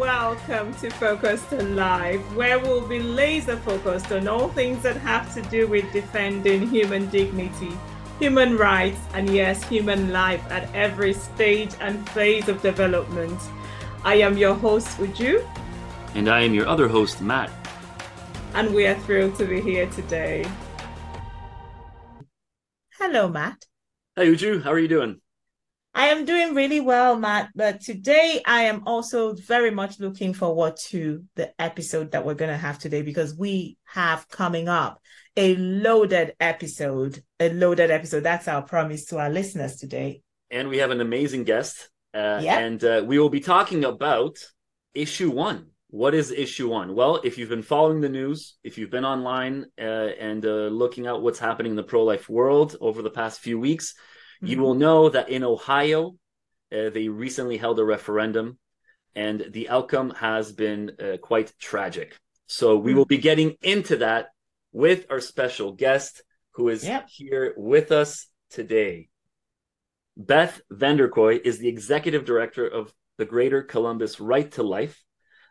welcome to Focused on Life, where we'll be laser focused on all things that have to do with defending human dignity, human rights, and yes, human life at every stage and phase of development. I am your host, Uju. And I am your other host, Matt. And we are thrilled to be here today. Hello, Matt. Hey, Uju, how are you doing? I am doing really well, Matt. But today I am also very much looking forward to the episode that we're going to have today because we have coming up a loaded episode. A loaded episode. That's our promise to our listeners today. And we have an amazing guest. Uh, yep. And uh, we will be talking about issue one. What is issue one? Well, if you've been following the news, if you've been online uh, and uh, looking at what's happening in the pro life world over the past few weeks, you mm-hmm. will know that in Ohio, uh, they recently held a referendum, and the outcome has been uh, quite tragic. So we mm-hmm. will be getting into that with our special guest who is yep. here with us today. Beth Vanderkooi is the executive director of the Greater Columbus Right to Life,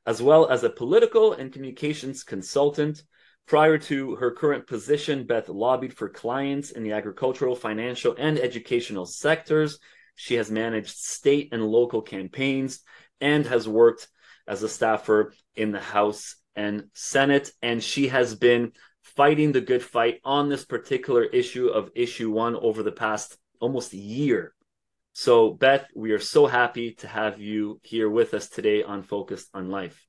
as well as a political and communications consultant Prior to her current position, Beth lobbied for clients in the agricultural, financial, and educational sectors. She has managed state and local campaigns and has worked as a staffer in the House and Senate. And she has been fighting the good fight on this particular issue of issue one over the past almost year. So, Beth, we are so happy to have you here with us today on Focused on Life.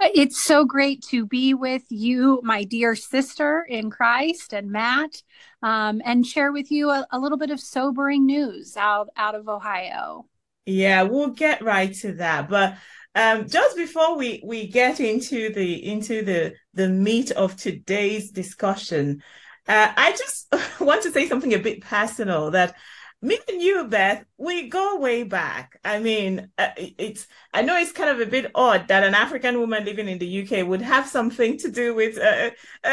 It's so great to be with you, my dear sister in Christ, and Matt, um, and share with you a, a, little bit of sobering news out out of Ohio. Yeah, we'll get right to that, but um, just before we we get into the into the the meat of today's discussion, uh, I just want to say something a bit personal that me and you, Beth, we go way back. I mean, uh, it's I know it's kind of a bit odd that an African woman living in the UK would have something to do with a, a,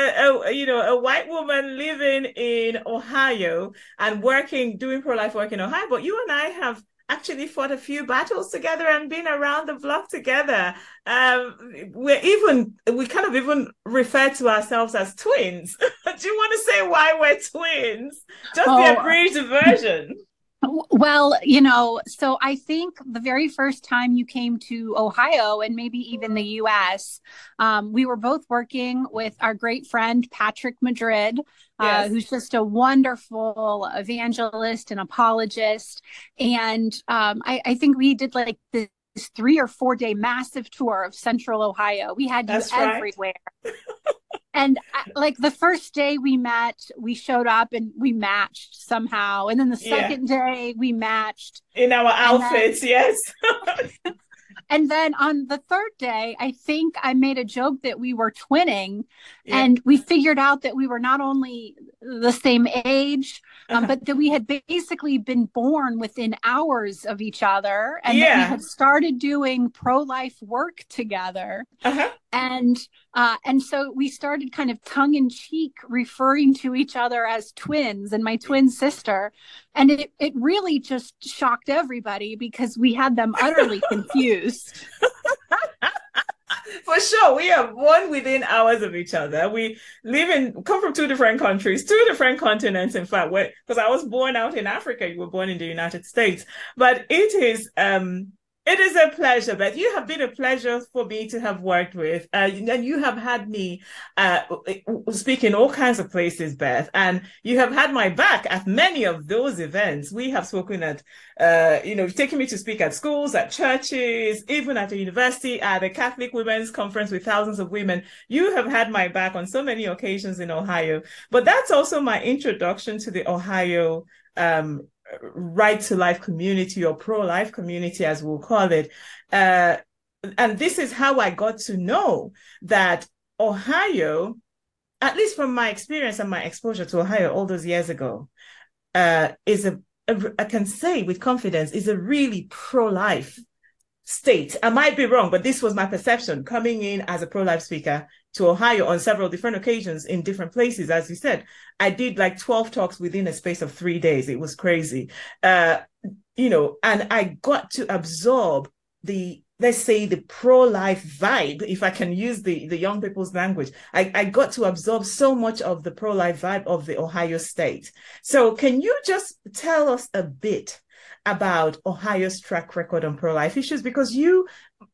a you know a white woman living in Ohio and working doing pro life work in Ohio. But you and I have actually fought a few battles together and been around the block together. Um, we're even we kind of even refer to ourselves as twins. Do you want to say why we're twins? Just oh. the abridged version. Well, you know, so I think the very first time you came to Ohio and maybe even the US, um, we were both working with our great friend Patrick Madrid, uh, yes. uh, who's just a wonderful evangelist and apologist. And um, I, I, think we did like this three or four day massive tour of central Ohio. We had you That's everywhere. Right. and like the first day we met we showed up and we matched somehow and then the second yeah. day we matched in our outfits then, yes and then on the third day i think i made a joke that we were twinning yeah. and we figured out that we were not only the same age um, but that we had basically been born within hours of each other and yeah. we had started doing pro-life work together uh-huh. and uh, and so we started kind of tongue-in-cheek referring to each other as twins and my twin sister and it, it really just shocked everybody because we had them utterly confused for sure we are born within hours of each other. We live in come from two different countries two different continents in fact. Because i was born out in africa you were born in the united states. But it is um it is a pleasure, Beth. You have been a pleasure for me to have worked with, uh, and you have had me uh, speak in all kinds of places, Beth. And you have had my back at many of those events. We have spoken at, uh, you know, taken me to speak at schools, at churches, even at a university, at a Catholic Women's Conference with thousands of women. You have had my back on so many occasions in Ohio. But that's also my introduction to the Ohio um, right to life community or pro life community, as we'll call it. Uh, and this is how I got to know that Ohio, at least from my experience and my exposure to Ohio all those years ago, uh, is a, a I can say with confidence is a really pro life state. I might be wrong, but this was my perception coming in as a pro life speaker to Ohio on several different occasions in different places. As you said, I did like 12 talks within a space of three days. It was crazy. Uh, you know, and I got to absorb the let's say the pro-life vibe if i can use the the young people's language i i got to absorb so much of the pro-life vibe of the ohio state so can you just tell us a bit about ohio's track record on pro-life issues because you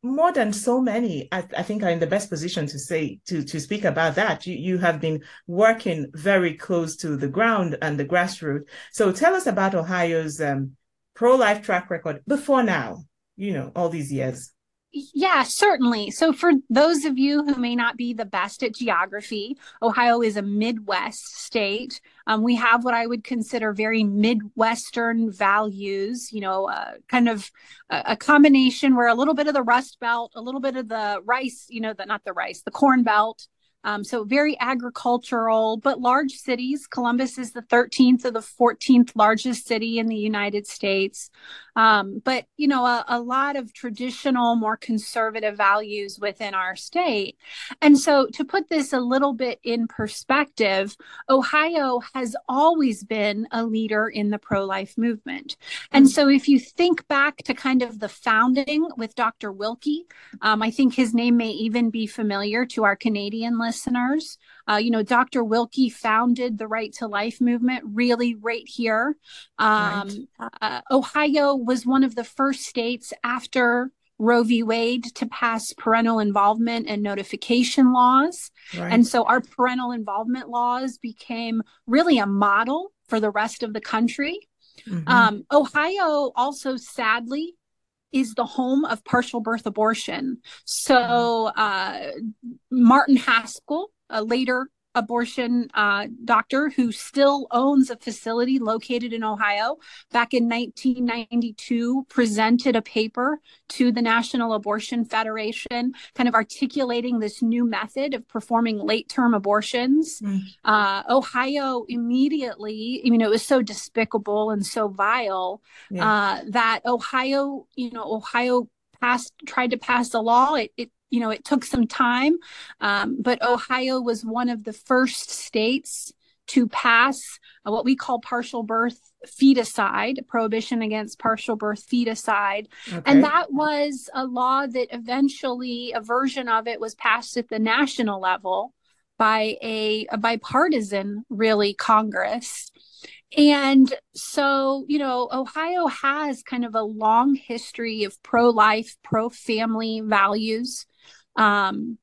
more than so many I, I, think are in the best position to say to to speak about that you you have been working very close to the ground and the grassroots so tell us about ohio's um, pro-life track record before now you know, all these years? Yeah, certainly. So, for those of you who may not be the best at geography, Ohio is a Midwest state. Um, we have what I would consider very Midwestern values, you know, uh, kind of a, a, combination where a little bit of the Rust Belt, a little bit of the rice, you know, the, not the rice, the Corn Belt, um, so very agricultural, but large cities. Columbus is the 13th or the 14th largest city in the United States. Um, but, you know, a, a, lot of traditional, more conservative values within our state. And so to put this a little bit in perspective, Ohio has always been a leader in the pro life movement. And so if you think back to kind of the founding with Dr. Willke, um, I think his name may even be familiar to our Canadian listeners listeners. Uh, you know, Dr. Willke founded the Right to Life movement really right here. Um, right. Uh, Ohio was one of the first states after Roe v. Wade to pass parental involvement and notification laws. Right. And so our parental involvement laws became really a model for the rest of the country. Mm-hmm. Um, Ohio also sadly is the home of partial birth abortion. So uh, Martin Haskell, a later abortion uh, doctor who still owns a facility located in Ohio, back in 1992, presented a paper to the National Abortion Federation, kind of articulating this new method of performing late term abortions. Mm. Uh, Ohio immediately, you know, it was so despicable and so vile yeah. uh, that Ohio, you know, Ohio passed, tried to pass a law. It, it you know, it took some time, um, but Ohio was one of the first states to pass uh, what we call partial birth feticide, prohibition against partial birth feticide. Okay. And that was a law that eventually, a version of it was passed at the national level by a, a bipartisan, really, Congress. And so, you know, Ohio has kind of a long history of pro life, pro family values. Um,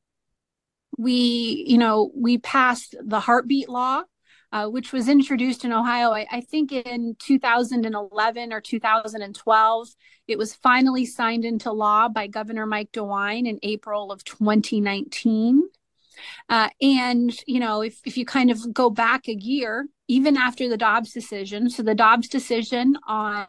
we, you know, we passed the heartbeat law, uh, which was introduced in Ohio, I, I, think in 2011 or 2012. It was finally signed into law by Governor Mike DeWine in April of 2019. Uh, and, you know, if, if you kind of go back a year, even after the Dobbs decision, so the Dobbs decision on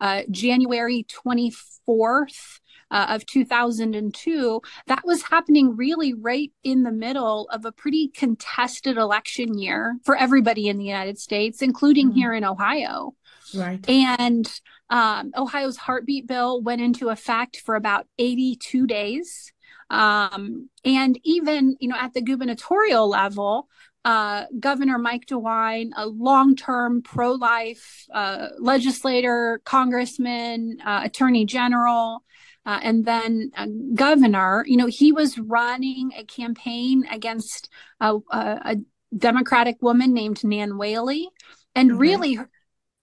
uh, January 24th uh, of 2002, that was happening really right in the middle of a pretty contested election year for everybody in the United States, including mm-hmm. here in Ohio. Right. And um, Ohio's heartbeat bill went into effect for about 82 days. Um, and even, you know, at the gubernatorial level, uh, Governor Mike DeWine, a long-term pro-life uh, legislator, congressman, uh, attorney general, uh, and then uh, governor, you know, he was running a campaign against a, a, a Democratic woman named Nan Whaley. And mm-hmm. really, her,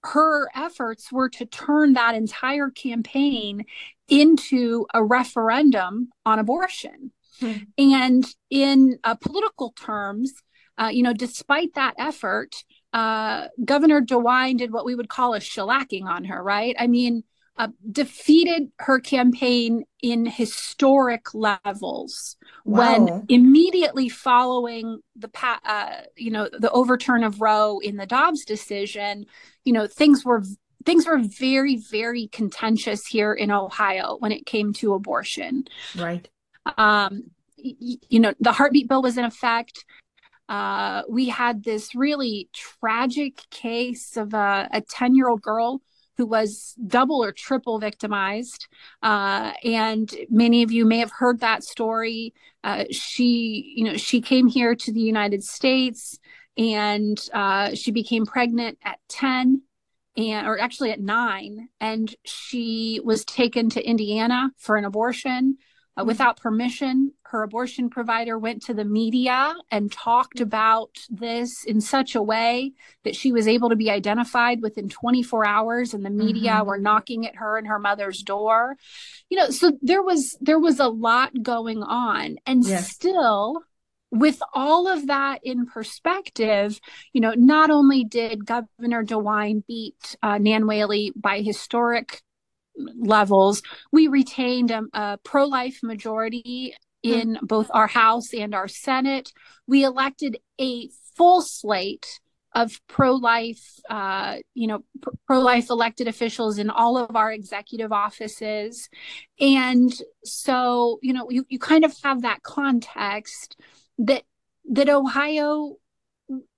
her efforts were to turn that entire campaign into a referendum on abortion. Mm-hmm. And in uh, political terms, uh, you know, despite that effort, uh, Governor DeWine did what we would call a shellacking on her, right? I mean, uh, defeated her campaign in historic levels wow. when immediately following the uh, you know the overturn of Roe in the Dobbs decision, you know things were things were very very contentious here in Ohio when it came to abortion. Right. Um, y- you know the heartbeat bill was in effect. Uh, we had this really tragic case of a 10 year old girl who was double or triple victimized. Uh, and many of you may have heard that story. Uh, she, you know, she came here to the United States and uh, she became pregnant at 10. and or actually at nine and she was taken to indiana for an abortion uh, mm-hmm. without permission her abortion provider went to the media and talked mm-hmm. about this in such a way that she was able to be identified within 24 hours and the media mm-hmm. were knocking at her and her mother's door you know so there was there was a lot going on and yes. still with all of that in perspective, you know, not only did Governor DeWine beat uh, Nan Whaley by historic levels, we retained a, a pro life majority in mm-hmm. both our House and our Senate. We elected a full slate of pro-life uh, you know pr- pro-life elected officials in all of our executive offices and so you know you, you kind of have that context that that Ohio,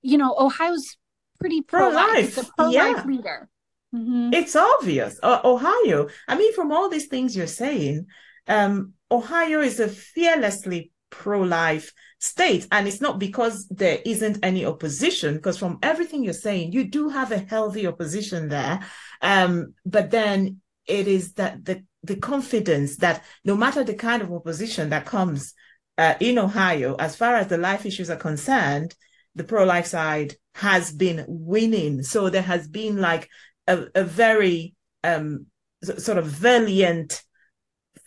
you know, Ohio's pretty pro-life. It's pro-life yeah. leader. Mm-hmm. It's obvious. Uh, Ohio. I mean, from all these things you're saying, um, Ohio is a fearlessly pro-life state, and it's not because there isn't any opposition. Because from everything you're saying, you do have a healthy opposition there. Um, but then it is that the the confidence that no matter the kind of opposition that comes uh, in Ohio, as far as the life issues are concerned, the pro life side has been winning. So there has been like a, a very um, sort of valiant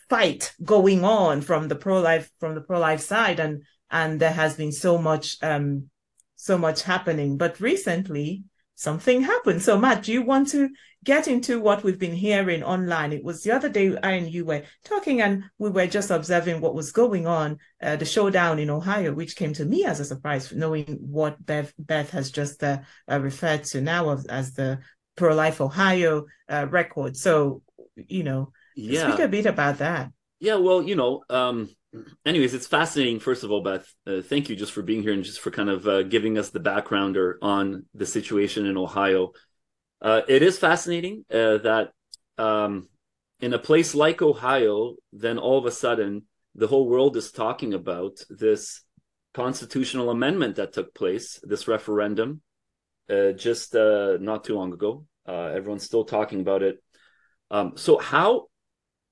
fight going on from the pro life from the pro life side, and and there has been so much um, so much happening. But recently, something happened. So Matt, do you want to get into what we've been hearing online. It was the other day I and you were talking, and we were just observing what was going on, uh, the showdown in Ohio, which came to me as a surprise, knowing what Beth, Beth has just uh, uh, referred to now as, as the Pro Life Ohio uh, record. So, you know, yeah. speak a bit about that. Yeah, well, you know, um, anyways, it's fascinating. First of all, Beth, uh, thank you just for being here and just for kind of uh, giving us the backgrounder on the situation in Ohio. Uh, it is fascinating uh, that um, in a place like Ohio, then all of a sudden the whole world is talking about this constitutional amendment that took place, this referendum, uh, just uh, not too long ago. Uh, everyone's still talking about it. Um, so how,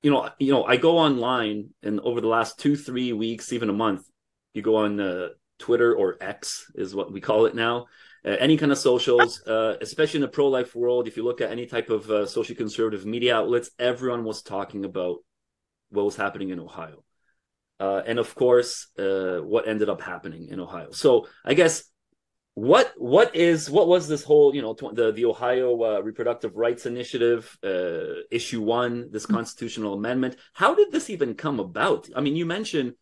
you know, you know, I go online and over the last two, three weeks, even a month, you go on uh, Twitter or X is what we call it now uh, any kind of socials, uh, especially in the pro life world. If you look at any type of uh, social conservative media outlets, everyone was talking about what was happening in Ohio. Uh, and of course, uh, what ended up happening in Ohio. So I guess what what is what was this whole you know tw- the the Ohio uh, Reproductive Rights Initiative issue one this mm-hmm. constitutional amendment? How did this even come about? I mean, you mentioned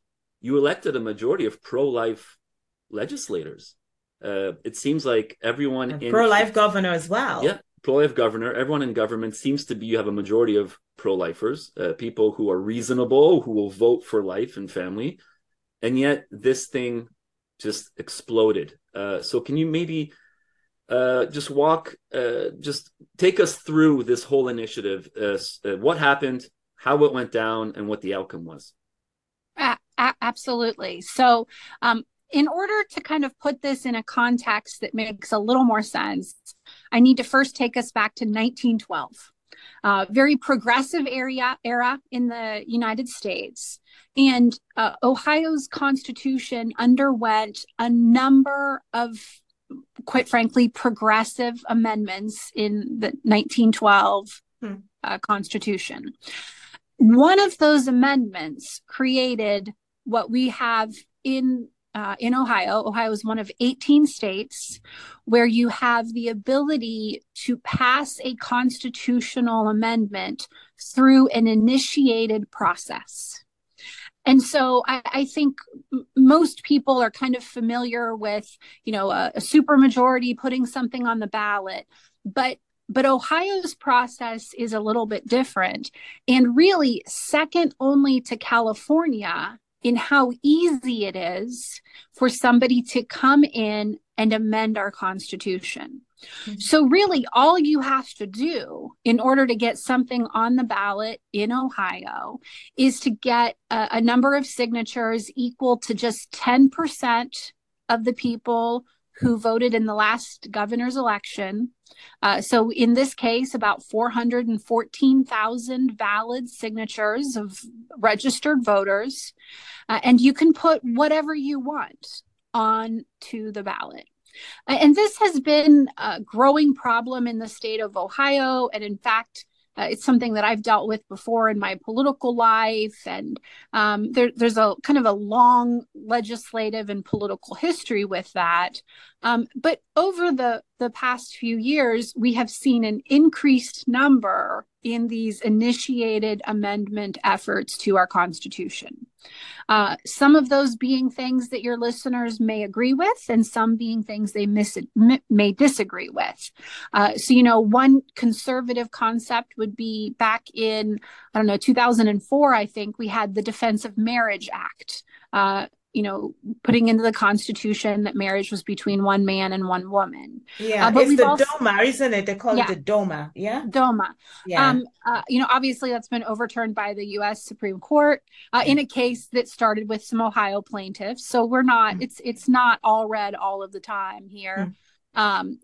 you elected a majority of pro life legislators uh, it seems like everyone in pro-life governor as well. Yeah, pro-life governor. Everyone in government seems to be you have a majority of pro-lifers, uh, people who are reasonable, who will vote for life and family, and yet this thing just exploded. Uh, so can you maybe uh, just walk, uh, just take us through this whole initiative? What happened, how it went down, and what the outcome was? absolutely. So, um, in order to kind of put this in a context that makes a little more sense, I need to first take us back to 1912. Uh, very progressive area era in the United States, and uh, Ohio's constitution underwent a number of, quite frankly, progressive amendments in the 1912 hmm. uh, Constitution. One of those amendments created what we have in uh, in Ohio. Ohio is one of 18 states where you have the ability to pass a constitutional amendment through an initiated process. And so I, I think most people are kind of familiar with, you know, a, a supermajority putting something on the ballot, but but Ohio's process is a little bit different and really second only to California in how easy it is for somebody to come in and amend our Constitution. Mm-hmm. So, really, all you have to do in order to get something on the ballot in Ohio is to get a, a number of signatures equal to just 10% of the people who voted in the last governor's election. Uh, so, in this case, about 414,000 valid signatures of registered voters. Uh, and you can put whatever you want on to the ballot. And this has been a growing problem in the state of Ohio. And in fact, uh, it's something that I've dealt with before in my political life, and um, there, there's a kind of a long legislative and political history with that. Um, but over the the past few years, we have seen an increased number in these initiated amendment efforts to our Constitution. Uh, some of those being things that your listeners may agree with, and some being things they miss, may disagree with. Uh, so, you know, one conservative concept would be back in, I don't know, 2004, I think, we had the Defense of Marriage Act. Uh, you know, putting into the Constitution that marriage was between one man and one woman. Yeah, uh, but it's the also, DOMA, isn't it? They call yeah, it the DOMA. Yeah, DOMA. Yeah. Um, uh, you know, obviously that's been overturned by the U.S. Supreme Court uh, in a case that started with some Ohio plaintiffs. So we're not. Mm. It's it's not all red all of the time here. Um,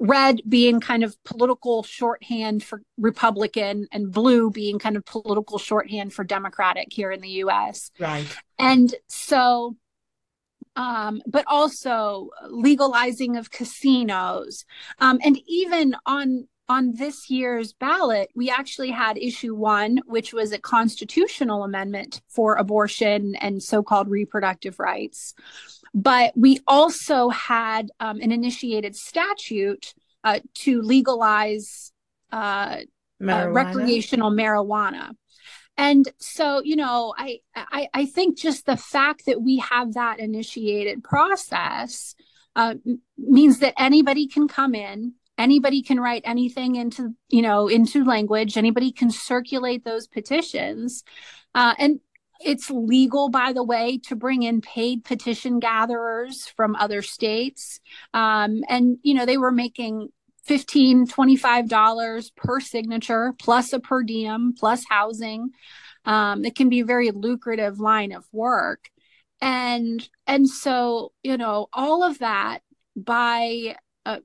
red being kind of political shorthand for Republican, and blue being kind of political shorthand for Democratic here in the US. Right. And so, um, but also legalizing of casinos. Um, and even on on this year's ballot, we actually had issue one, which was a constitutional amendment for abortion and so called reproductive rights. But we also had um, an initiated statute uh, to legalize uh, marijuana. Uh, recreational marijuana. And so, you know, I, I I think just the fact that we have that initiated process uh, means that anybody can come in, anybody can write anything into you know into language, anybody can circulate those petitions, uh, and it's legal, by the way, to bring in paid petition gatherers from other states. Um, and, you know, they were making 15 $25 per signature, plus a per diem, plus housing. Um, it can be a very lucrative line of work. And and so, you know, all of that by uh,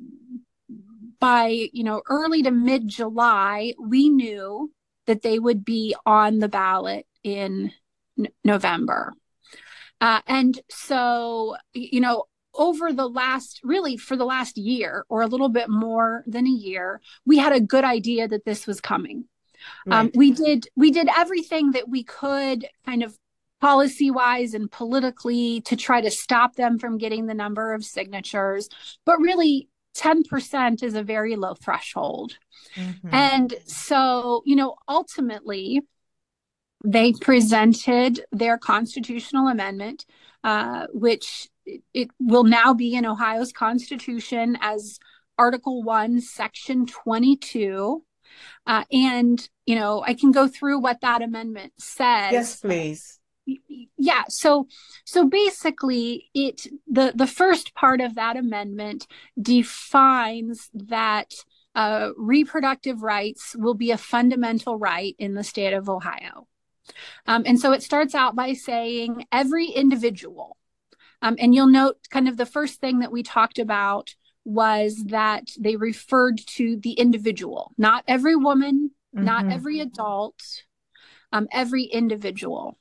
by you know early to mid July, we knew that they would be on the ballot in November. Uh, and so, you know, over the last, really for the last year or a little bit more than a year, we had a good idea that this was coming. Um, right. Um, we did we did everything that we could, kind of policy wise and politically, to try to stop them from getting the number of signatures. But really, 10% is a very low threshold. Mm-hmm. And so, you know, ultimately, they presented their constitutional amendment, uh, which it will now be in Ohio's Constitution as Article 1, Section 22. Uh, and, you know, I can go through what that amendment says. Yes, please. Yeah, so so basically it the the first part of that amendment defines that uh, reproductive rights will be a fundamental right in the state of Ohio. Um, and so it starts out by saying every individual. Um, and you'll note kind of the first thing that we talked about was that they referred to the individual, not every woman, mm-hmm. not every adult, um, every individual.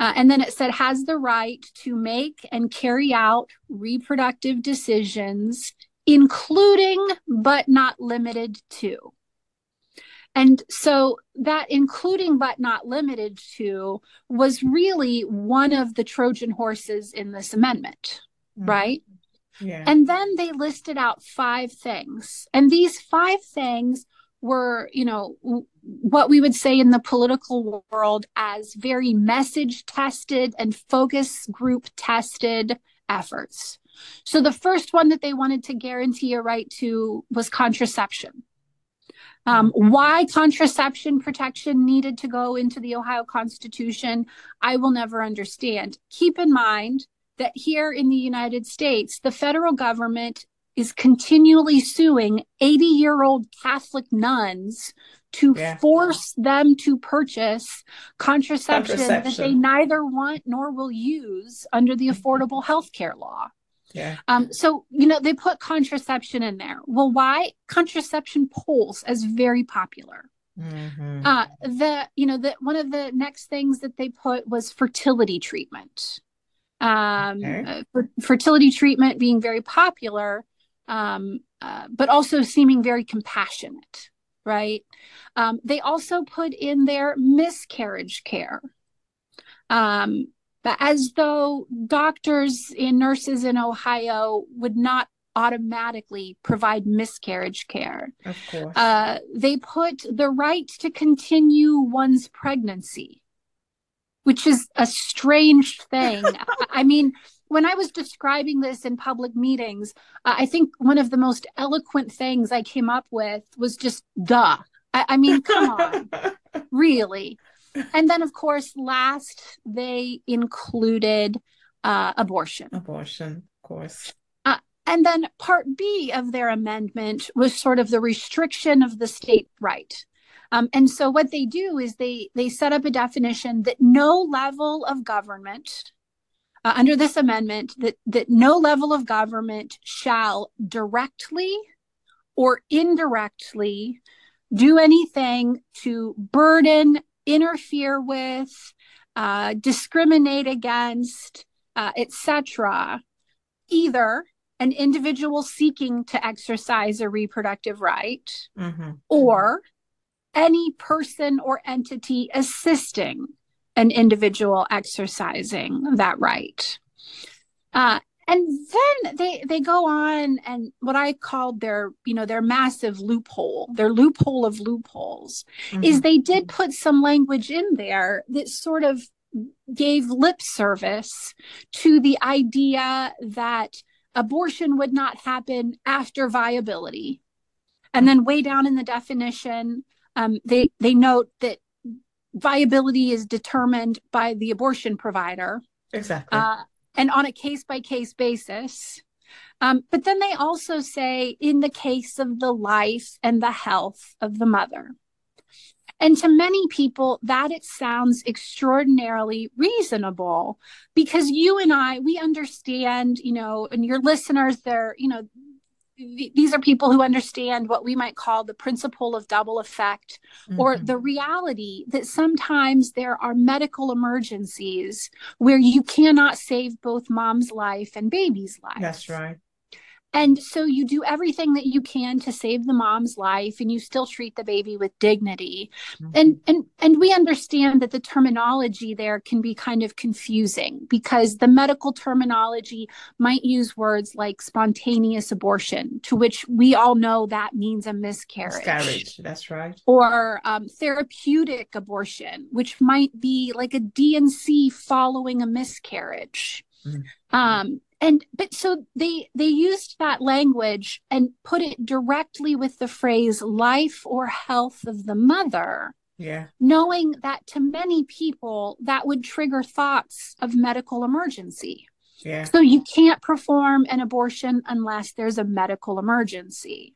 Uh, and then it said has the right to make and carry out reproductive decisions, including but not limited to. And so that including but not limited to was really one of the Trojan horses in this amendment, mm-hmm. right? Yeah. And then they listed out five things. And these five things were, you know, what we would say in the political world as very message tested and focus group tested efforts. So the first one that they wanted to guarantee a right to was contraception. Um, why contraception protection needed to go into the Ohio Constitution, I will never understand. Keep in mind that here in the United States, the federal government is continually suing 80 year old Catholic nuns to yeah. force them to purchase contraception, contraception, that they neither want nor will use under the Affordable Health Care Law. Yeah. Um, so, you know, they put contraception in there. Well, why? Contraception polls as very popular. Mm-hmm. Uh, the, you know, the, one of the next things that they put was fertility treatment. Um, okay. uh, fertility treatment being very popular, um, uh, but also seeming very compassionate, right? Um, they also put in their miscarriage care. Um, but as though doctors and nurses in Ohio would not automatically provide miscarriage care. Of course. Uh, they put the right to continue one's pregnancy, which is a strange thing. I mean, when I was describing this in public meetings, uh, I think one of the most eloquent things I came up with was just duh. I, I mean, come on, really and then, of course, last they included uh, abortion. Abortion, of course. Uh, and then part B of their amendment was sort of the restriction of the state right. Um, and so what they do is they they set up a definition that no level of government uh, under this amendment that that no level of government shall directly or indirectly do anything to burden interfere with, uh, discriminate against, uh, etc., either an individual seeking to exercise a reproductive right mm-hmm. or any person or entity assisting an individual exercising that right. Uh, and then they they go on and what i called their you know their massive loophole their loophole of loopholes mm-hmm. is they did put some language in there that sort of gave lip service to the idea that abortion would not happen after viability. And then way down in the definition um, they they note that viability is determined by the abortion provider. Exactly. Uh, and on a case by case basis. Um, but then they also say, in the case of the life and the health of the mother. And to many people, that it sounds extraordinarily reasonable because you and I, we understand, you know, and your listeners, they're, you know, these are people who understand what we might call the principle of double effect mm-hmm. or the reality that sometimes there are medical emergencies where you cannot save both mom's life and baby's life. That's right. And so you do everything that you can to save the mom's life and you still treat the baby with dignity. Mm-hmm. And and and we understand that the terminology there can be kind of confusing because the medical terminology might use words like spontaneous abortion, to which we all know that means a miscarriage. Miscarriage, that's right. Or um, therapeutic abortion, which might be like a D&C following a miscarriage. Mm-hmm. Um, and but so they they used that language and put it directly with the phrase life or health of the mother. Yeah. Knowing that to many people that would trigger thoughts of medical emergency. Yeah. So you can't perform an abortion unless there's a medical emergency.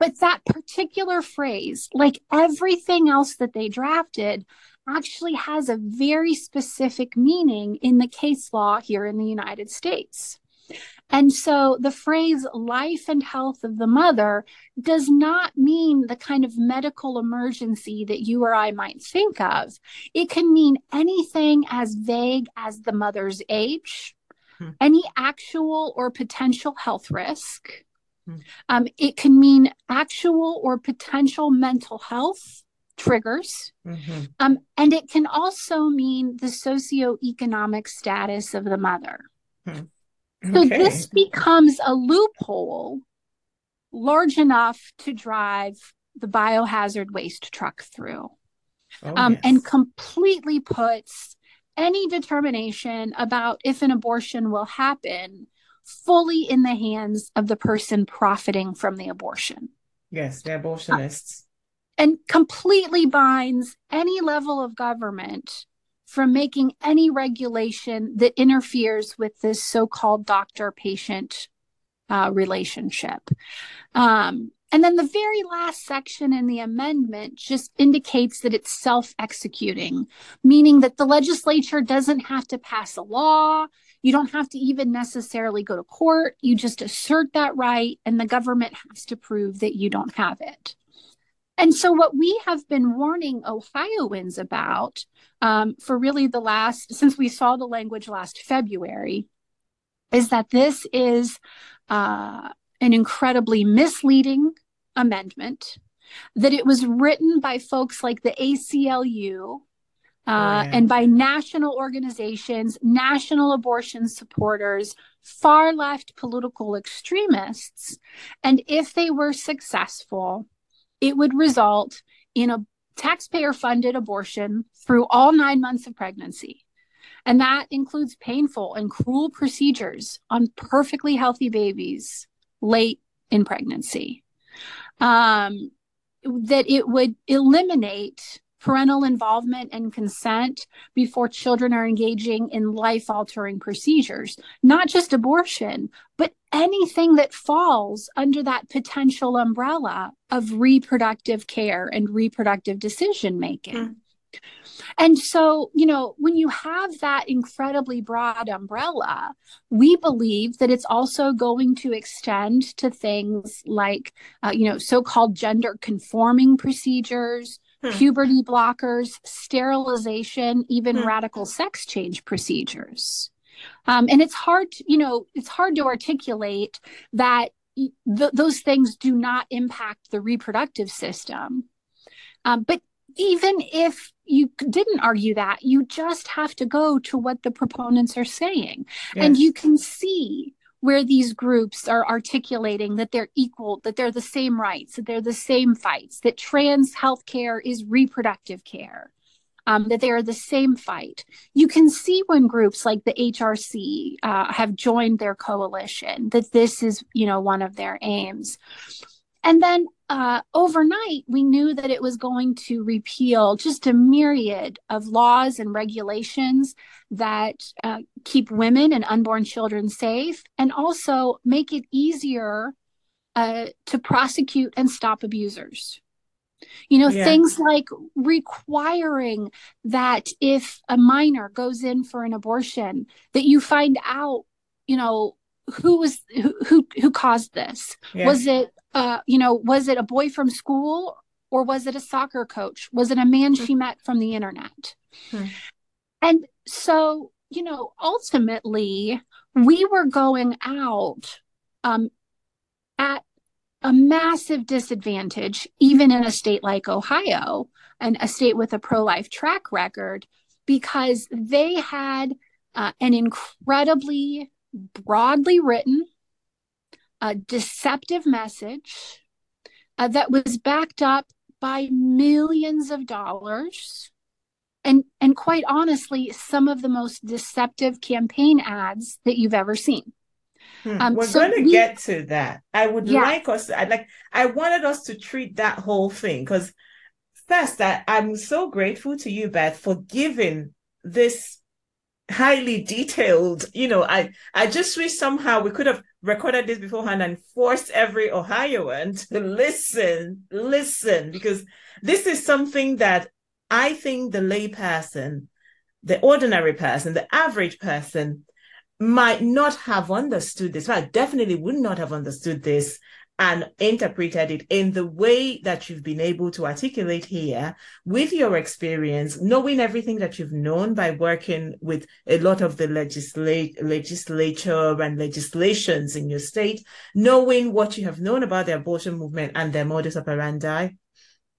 But that particular phrase like everything else that they drafted actually has a very specific meaning in the case law here in the United States. And so the phrase life and health of the mother does not mean the kind of medical emergency that you or I might think of. It can mean anything as vague as the mother's age, hmm. any actual or potential health risk. Hmm. Um, it can mean actual or potential mental health triggers. Mm-hmm. Um, and it can also mean the socioeconomic status of the mother. Hmm. Okay. So this becomes a loophole large enough to drive the biohazard waste truck through oh, um, yes. and completely puts any determination about if an abortion will happen fully in the hands of the person profiting from the abortion. Yes, the abortionists. Uh, and completely binds any level of government from making any regulation that interferes with this so-called doctor-patient uh, relationship. Um, and then the very last section in the amendment just indicates that it's self executing, meaning that the legislature doesn't have to pass a law, You don't have to even necessarily go to court. You just assert that right, and the government has to prove that you don't have it. And so, what we have been warning Ohioans about um, for really the last, since we saw the language last February, is that this is uh, an incredibly misleading amendment, that it was written by folks like the ACLU. Uh, oh, yeah. And by national organizations, national abortion supporters, far left political extremists. And if they were successful, it would result in a taxpayer funded abortion through all nine months of pregnancy. And that includes painful and cruel procedures on perfectly healthy babies late in pregnancy. Um, that it would eliminate parental involvement and consent before children are engaging in life altering procedures, not just abortion, but anything that falls under that potential umbrella of reproductive care and reproductive decision making. Mm. And so, you know, when you have that incredibly broad umbrella, we believe that it's also going to extend to things like, uh, you know, so called gender conforming procedures, hmm. puberty blockers, sterilization, even hmm. radical sex change procedures. Um, and it's hard, to, you know, it's hard to articulate that th- those things do not impact the reproductive system. Um, but even if you didn't argue that, you just have to go to what the proponents are saying. Yes. And you can see where these groups are articulating that they're equal, that they're the same rights, that they're the same fights, that trans healthcare is reproductive care, um, that they are the same fight. You can see when groups like the HRC uh, have joined their coalition that this is, you know, one of their aims. And then uh, overnight, we knew that it was going to repeal just a myriad of laws and regulations that uh, keep women and unborn children safe and also make it easier uh, to prosecute and stop abusers. You know, yeah. things like requiring that if a minor goes in for an abortion, that you find out, you know, who was who who, who caused this. Yeah. Was it uh, you know, was it a boy from school or was it a soccer coach? Was it a man she met from the internet? Hmm. And so, you know, ultimately, we were going out um, at a massive disadvantage, even in a state like Ohio, and a state with a pro life track record, because they had uh, an incredibly broadly written a deceptive message uh, that was backed up by millions of dollars and and quite honestly some of the most deceptive campaign ads that you've ever seen hmm. um, we're so going to we, get to that i would yeah. like us i like i wanted us to treat that whole thing because first I, i'm so grateful to you beth for giving this highly detailed you know i i just wish somehow we could have recorded this beforehand and forced every ohioan to listen listen because this is something that i think the lay person the ordinary person the average person might not have understood this. I definitely would not have understood this and interpreted it in the way that you've been able to articulate here with your experience, knowing everything that you've known by working with a lot of the legislature and legislations in your state, knowing what you have known about the abortion movement and their modus operandi,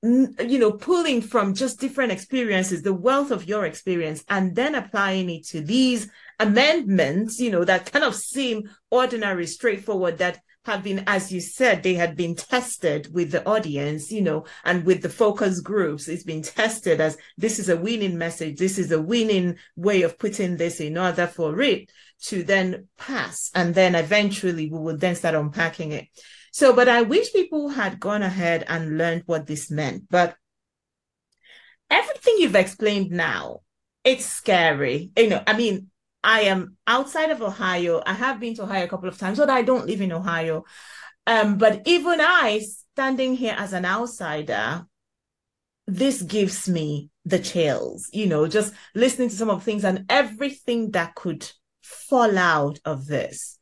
you know, pulling from just different experiences, the wealth of your experience, and then applying it to these amendments, you know, that kind of seem ordinary, straightforward, that have been, as you said, they had been tested with the audience, you know, and with the focus groups. It's been tested as this is a winning message. This is a winning way of putting this in order for it to then pass. And then eventually we will then start unpacking it. So, but I wish people had gone ahead and learned what this meant. But everything you've explained now, it's scary. You know, I mean, I am outside of Ohio. I have been to Ohio a couple of times, but I don't live in Ohio. Um, but even I, standing here as an outsider, this gives me the chills, you know, just listening to some of things and everything that could fall out of this.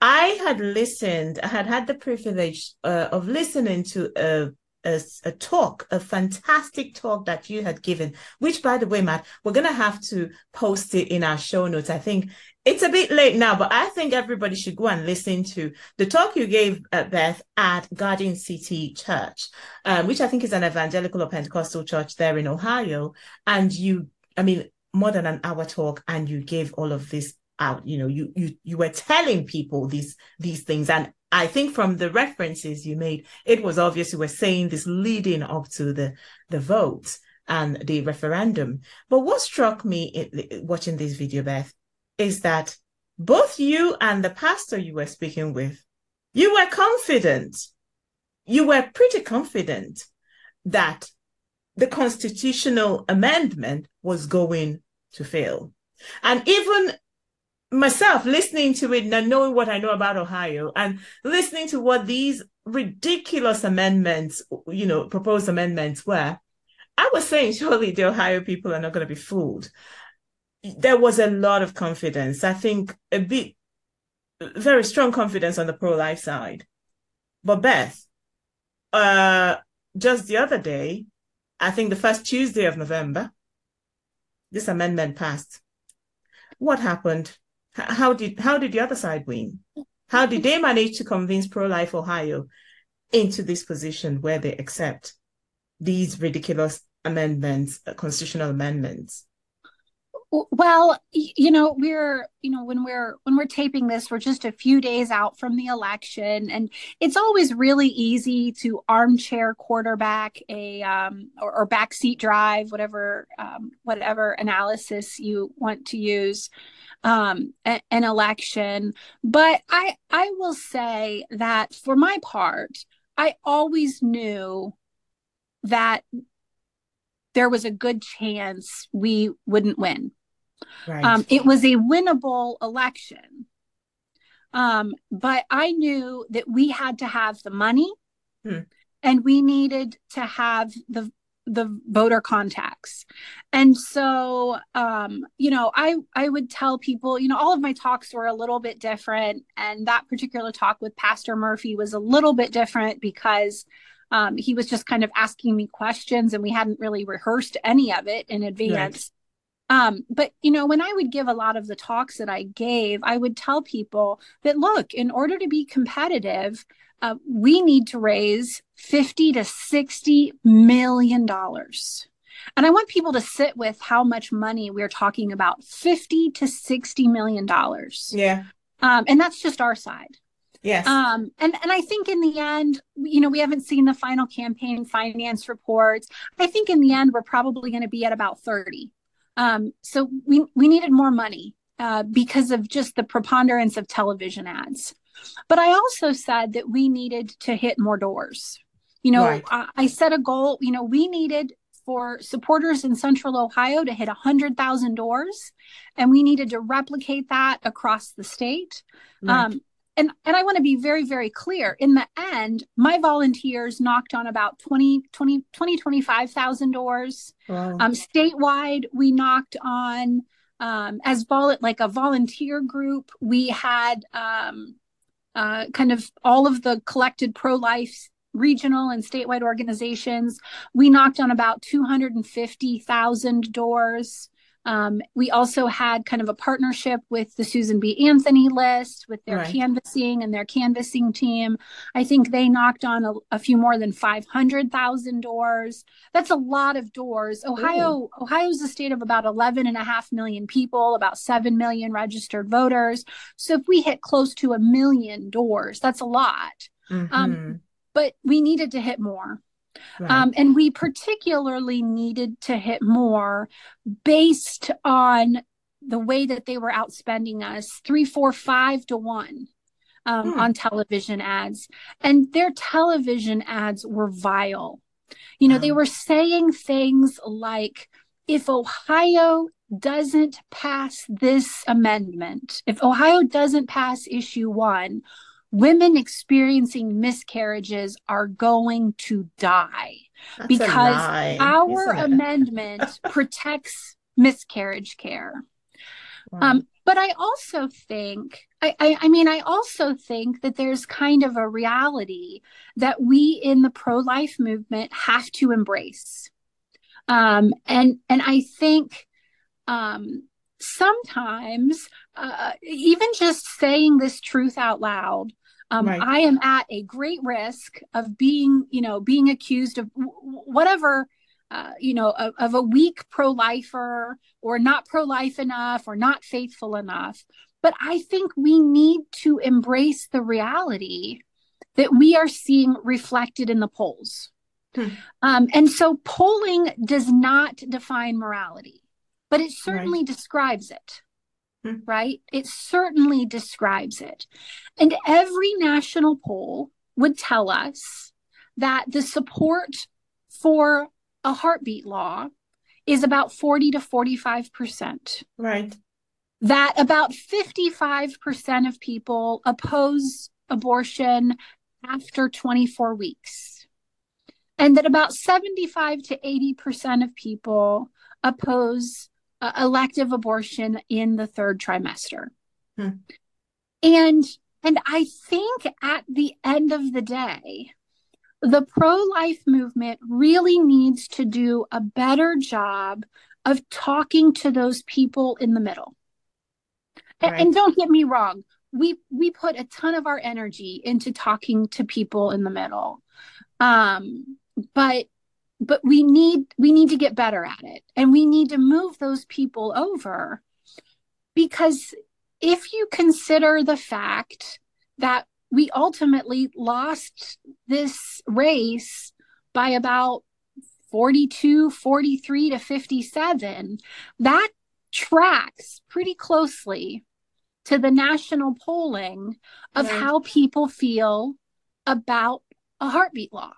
I had listened, I had had the privilege uh, of listening to a, a, a, talk, a fantastic talk that you had given, which, by the way, Matt, we're going to have to post it in our show notes. I think it's a bit late now, but I think everybody should go and listen to the talk you gave, uh, Beth, at Garden City Church, um, which I think is an evangelical or Pentecostal church there in Ohio. And you, I mean, more than an hour talk, and you gave all of this out you know you you you were telling people these these things and i think from the references you made it was obvious you were saying this leading up to the the vote and the referendum. But what struck me in, watching this video beth is that both you and the pastor you were speaking with you were confident you were pretty confident that the constitutional amendment was going to fail. And even myself listening to it and knowing what I know about Ohio and listening to what these ridiculous amendments, you know, proposed amendments were, I was saying, surely the Ohio people are not going to be fooled. There was a lot of confidence. I think a bit, very strong confidence on the pro life side. But Beth, uh, just the other day, I think the first Tuesday of November, this amendment passed. What happened? How did how did the other side win? How did they manage to convince Pro Life Ohio into this position where they accept these ridiculous amendments, uh, constitutional amendments? Well, you know, we're, you know, when we're when we're taping this, we're just a few days out from the election, and it's always really easy to armchair quarterback a um, or, or backseat drive, whatever um, whatever analysis you want to use um, a, an election. But I I will say that for my part, I always knew that there was a good chance we wouldn't win. Right. Um, it was a winnable election. Um, but I knew that we had to have the money hmm. and we needed to have the the voter contacts and so um you know i i would tell people you know all of my talks were a little bit different and that particular talk with pastor murphy was a little bit different because um he was just kind of asking me questions and we hadn't really rehearsed any of it in advance. Um but you know when i would give a lot of the talks that i gave i would tell people that look in order to be competitive uh, we need to raise 50 to 60 million dollars. And I want people to sit with how much money we're talking about 50 to 60 million dollars. Yeah. Um, and that's just our side. Yes. Um, and, and I think in the end, you know, we haven't seen the final campaign finance reports. I think in the end, we're probably going to be at about 30. Um, so we, we needed more money uh, because of just the preponderance of television ads. But I also said that we needed to hit more doors. You know, right. I, I set a goal, you know, we needed for supporters in central Ohio to hit 100,000 doors, and we needed to replicate that across the state. Right. Um, and, and I want to be very, very clear. In the end, my volunteers knocked on about 20, 20, 20 25,000 doors. Wow. Um, statewide, we knocked on um, as vol- like a volunteer group. We had um, uh, kind of all of the collected pro life regional and statewide organizations. We knocked on about 250,000 doors. Um, we also had kind of a partnership with the Susan B. Anthony list with their right. canvassing and their canvassing team. I think they knocked on a, a few more than 500,000 doors. That's a lot of doors. Ohio, Ohio is a state of about 11 and a half million people, about 7 million registered voters. So if we hit close to a million doors, that's a lot. Mm-hmm. Um, but we needed to hit more. Right. Um, and we particularly needed to hit more based on the way that they were outspending us three, four, five to one um, hmm. on television ads. And their television ads were vile. You know, wow. they were saying things like, if Ohio doesn't pass this amendment, if Ohio doesn't pass issue one, women experiencing miscarriages are going to die That's because our amendment protects miscarriage care. Wow. Um, but I also think, I, I, I, mean, I also think that there's kind of a reality that we in the pro life movement have to embrace. Um, and, and I think um, sometimes, uh, even just saying this truth out loud, um, right. I am at a great risk of being, you know, being accused of w- whatever uh, you know, of, of a weak pro lifer or not pro life enough or not faithful enough. But I think we need to embrace the reality that we are seeing reflected in the polls. Hmm. Um, and so polling does not define morality, but it certainly right. describes it. Hmm. Right? It certainly describes it. And every national poll would tell us that the support for a heartbeat law is about 40 to 45%. Right. That about 55% of people oppose abortion after 24 weeks. And that about 75 to 80% of people oppose uh, elective abortion in the third trimester. Hmm. And and I think at the end of the day, the pro life movement really needs to do a better job of talking to those people in the middle. Right. And, and, don't get me wrong, we we put a ton of our energy into talking to people in the middle. Um, but but we need we need to get better at it and we need to move those people over because if you consider the fact that we ultimately lost this race by about 42, 43 to 57. That tracks pretty closely to the national polling of right. how people feel about a heartbeat law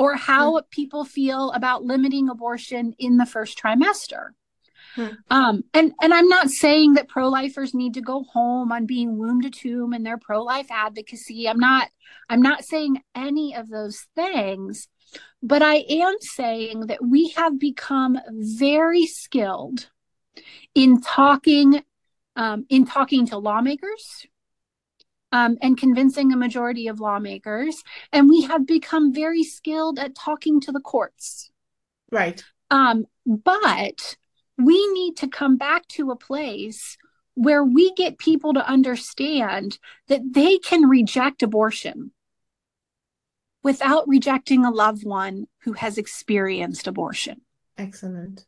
or how mm-hmm. people feel about limiting abortion in the first trimester. Hmm. Um, and and I'm not saying that pro-lifers need to go home on being womb to tomb and their pro-life advocacy. I'm not I'm not saying any of those things, but I am saying that we have become very skilled in talking um, in talking to lawmakers um, and convincing a majority of lawmakers, and we have become very skilled at talking to the courts. Right. Um, but we need to come back to a place where we get people to understand that they can reject abortion without rejecting a loved one who has experienced abortion. Excellent.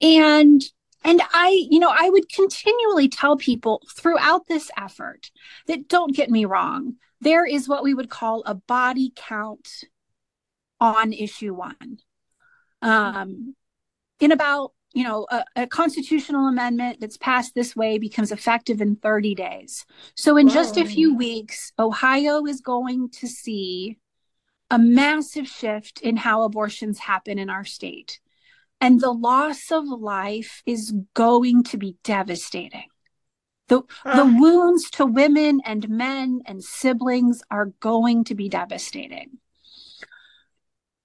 And and I, you know, I would continually tell people throughout this effort that don't get me wrong, there is what we would call a body count on issue one. Um, in about you know a, a, constitutional amendment that's passed this way becomes effective in 30 days so in Whoa. just a few weeks ohio is going to see a massive shift in how abortions happen in our state and the loss of life is going to be devastating the, uh. the wounds to women and men and siblings are going to be devastating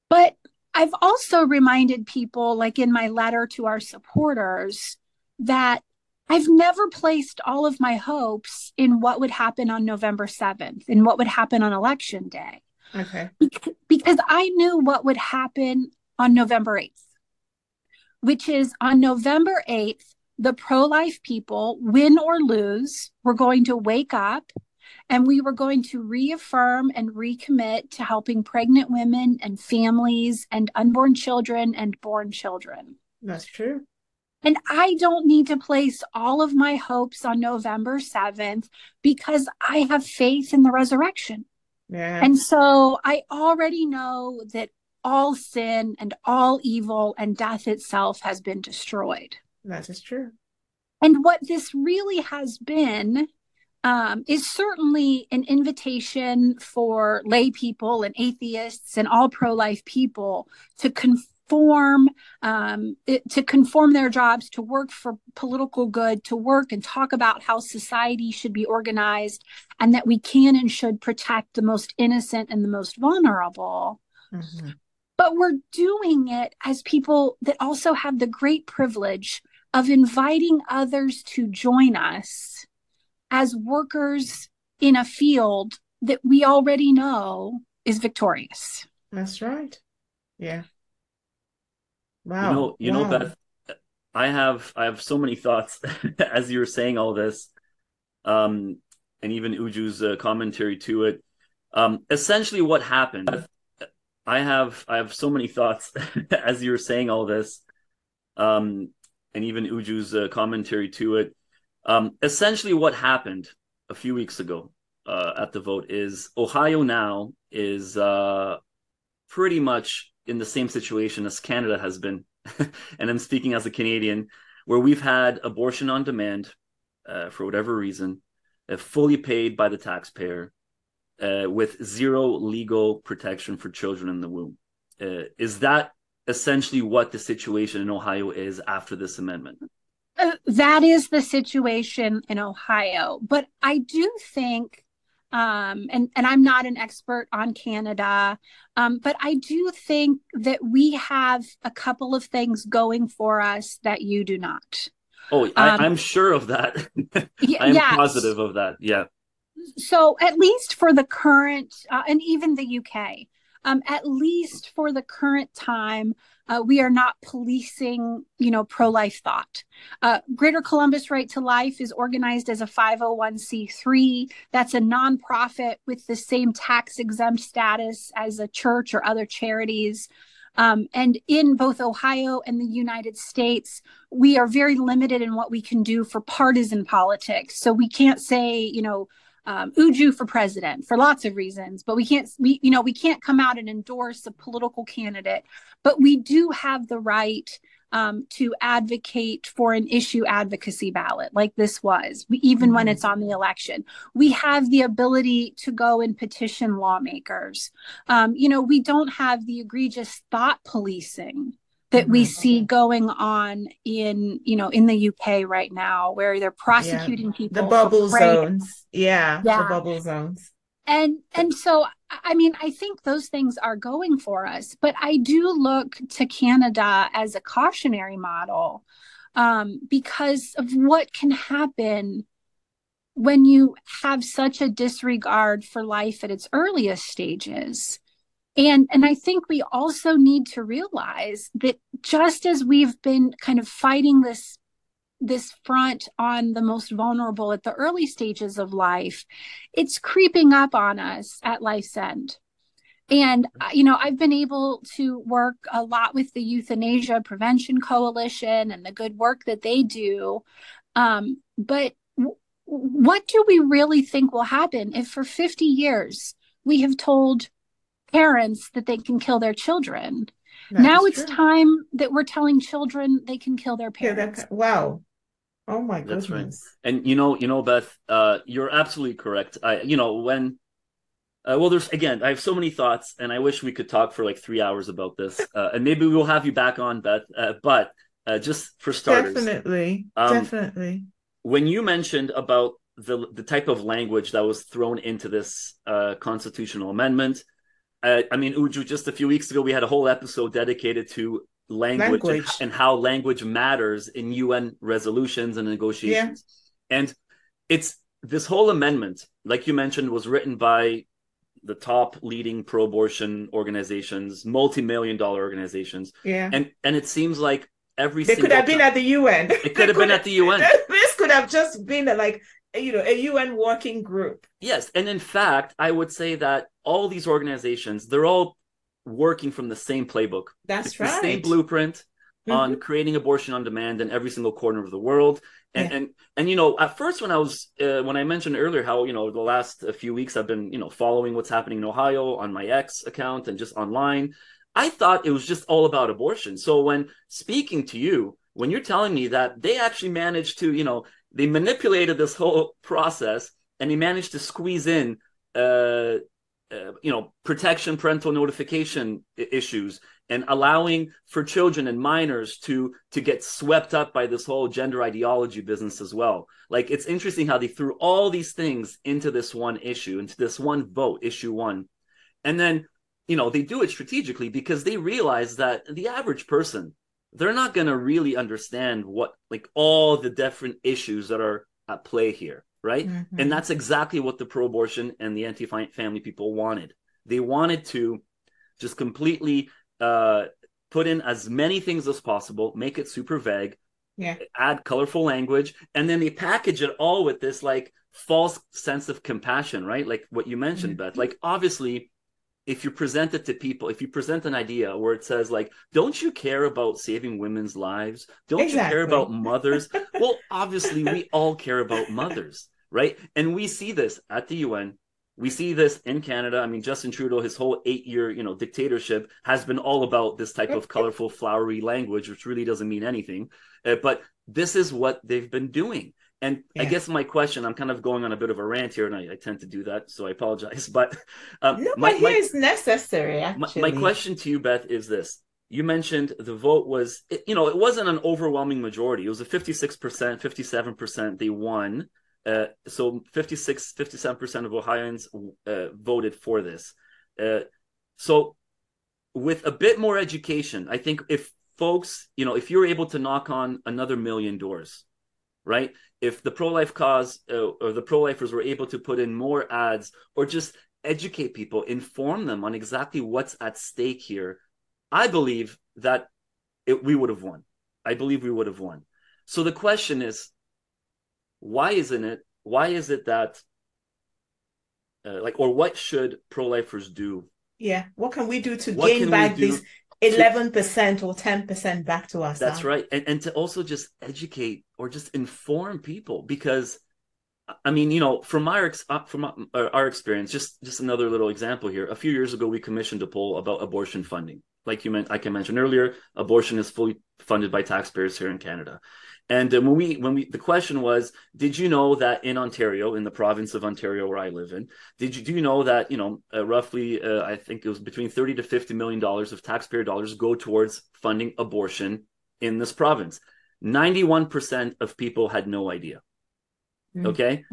but I've also reminded people, like in my letter to our supporters, that I've never placed all of my hopes in what would happen on November 7th, in what would happen on election day. Okay. Because I knew what would happen on November 8th, which is on November 8th, the pro life people, win or lose, were going to wake up and we were going to reaffirm and recommit to helping pregnant women and families and unborn children and born children. That's true. And I don't need to place all of my hopes on November 7th because I have faith in the resurrection. Yeah. And so I already know that all sin and all evil and death itself has been destroyed. That is true. And what this really has been um, is certainly an invitation for lay people and atheists and all pro-life people to conform um, it, to conform their jobs to work for political good to work and talk about how society should be organized and that we can and should protect the most innocent and the most vulnerable mm-hmm. But we're doing it as people that also have the great privilege of inviting others to join us as workers in a field that we already know is victorious. That's right. Yeah. Wow. You know, you wow. know, Beth, I have I have so many thoughts as you were saying all this, um, and even Uju's uh, commentary to it. Um, essentially, what happened? I have I have so many thoughts as you were saying all this, um, and even Uju's uh, commentary to it. Um, essentially, what happened a few weeks ago uh, at the vote is Ohio now is uh, pretty much in the same situation as Canada has been, and I'm speaking as a Canadian, where we've had abortion on demand uh, for whatever reason, uh, fully paid by the taxpayer, uh, with zero legal protection for children in the womb. Uh, is that essentially what the situation in Ohio is after this amendment? Uh, that is the situation in Ohio. But I do think, um, and, and I'm not an expert on Canada, um, but I do think that we have a couple of things going for us that you do not. Oh, I, am um, sure of that. I'm positive of that. Yeah so at least for the current uh, and even the uk um, at least for the current time uh, we are not policing you know pro-life thought. Uh, greater columbus right to life is organized as a 501c3 that's a nonprofit with the same tax exempt status as a church or other charities. Um, and in both Ohio and the United States, we are very limited in what we can do for partisan politics. So we can't say, you know, um, Uju for president for lots of reasons, but we can't, we, you know, we can't come out and endorse a political candidate, but we do have the right um, to advocate for an issue advocacy ballot like this was, even mm-hmm. when it's on the election. We have the ability to go and petition lawmakers. Um, you know, we don't have the egregious thought policing that we mm-hmm. see going on in you know in the UK right now where they're prosecuting yeah. people the bubble zones. Yeah, yeah. the bubble zones. And and so i mean i think those things are going for us but i do look to canada as a cautionary model um, because of what can happen when you have such a disregard for life at its earliest stages and and i think we also need to realize that just as we've been kind of fighting this this front on the most vulnerable at the early stages of life it's creeping up on us at life's end. And uh, you know i've been able to work a lot with the euthanasia prevention coalition and the good work that they do. Um, but w- what do we really think will happen if for 50 years we have told parents that they can kill their children. That now it's true. time that we're telling children they can kill their parents. Yeah, wow. Oh my goodness. That's right. And you know, you know, Beth, uh, you're absolutely correct. I, you know, when, uh, well, there's again, I have so many thoughts, and I wish we could talk for like three hours about this, uh, and maybe we'll have you back on, Beth. Uh, but uh, just for starters, definitely, um, definitely. When you mentioned about the the type of language that was thrown into this uh, constitutional amendment, uh, I mean, Uju, just a few weeks ago, we had a whole episode dedicated to language, language. And, and, how language matters in UN resolutions and negotiations. Yeah. And it's this whole amendment, like you mentioned, was written by the top leading pro-abortion organizations, multi-million dollar organizations. Yeah. And and it seems like every they could have been at the UN. It could have been at the UN. This could have just been like you know a UN working group. Yes, and in fact, I would say that all these organizations they're all working from the same playbook. That's it's right. The same blueprint mm-hmm. on creating abortion on demand in every single corner of the world. And yeah. and and you know, at first when I was uh, when I mentioned earlier how you know the last few weeks I've been you know following what's happening in Ohio on my X account and just online, I thought it was just all about abortion. So when speaking to you, when you're telling me that they actually managed to you know they manipulated this whole process and they managed to squeeze in uh, uh, you know protection parental notification issues and allowing for children and minors to to get swept up by this whole gender ideology business as well. Like it's interesting how they threw all these things into this one issue into this one vote issue one. And then you know they do it strategically because they realize that the average person they're not going to really understand what like all the different issues that are at play here right mm-hmm. and that's exactly what the pro-abortion and the anti-family people wanted they wanted to just completely uh, put in as many things as possible make it super vague yeah add colorful language and then they package it all with this like false sense of compassion right like what you mentioned mm-hmm. beth like obviously if you present it to people, if you present an idea where it says like, "Don't you care about saving women's lives? Don't exactly. you care about mothers?" well, obviously, we all care about mothers, right? And we see this at the UN. We see this in Canada. I mean, Justin Trudeau, his whole eight-year, you know, dictatorship has been all about this type of colorful, flowery language, which really doesn't mean anything. Uh, but this is what they've been doing. And yeah. I guess my question, I'm kind of going on a bit of a rant here, and I, I tend to do that, so I apologize. But um, no, my, my, it's necessary. Actually, my, my, question to you, Beth, is this: You mentioned the vote was, you know, it wasn't an overwhelming majority. It was a 56 percent, 57 percent. They won. Uh, so 56, 57 percent of Ohioans uh, voted for this. Uh, so with a bit more education, I think if folks, you know, if you're able to knock on another million doors right? If the pro life cause uh, or the pro lifers were able to put in more ads or just educate people, inform them on exactly what's at stake here, I believe that it, we would have won. I believe we would have won. So the question is, why isn't it? Why is it that, uh, like, or what should pro lifers do? Yeah, what can we do to what gain back these 11% or 10% back to us. That's right. And, and to also just educate or just inform people because I mean, you know, from our uh, from uh, our experience, just just another little example here. A few years ago, we commissioned a poll about abortion funding. Like you meant, like I mentioned earlier, abortion is fully funded by taxpayers here in Canada. And uh, when we when we the question was, did you know that in Ontario, in the province of Ontario where I live in, did you do you know that you know uh, roughly uh, I think it was between thirty to fifty million dollars of taxpayer dollars go towards funding abortion in this province. Ninety one percent of people had no idea. Mm-hmm. Okay,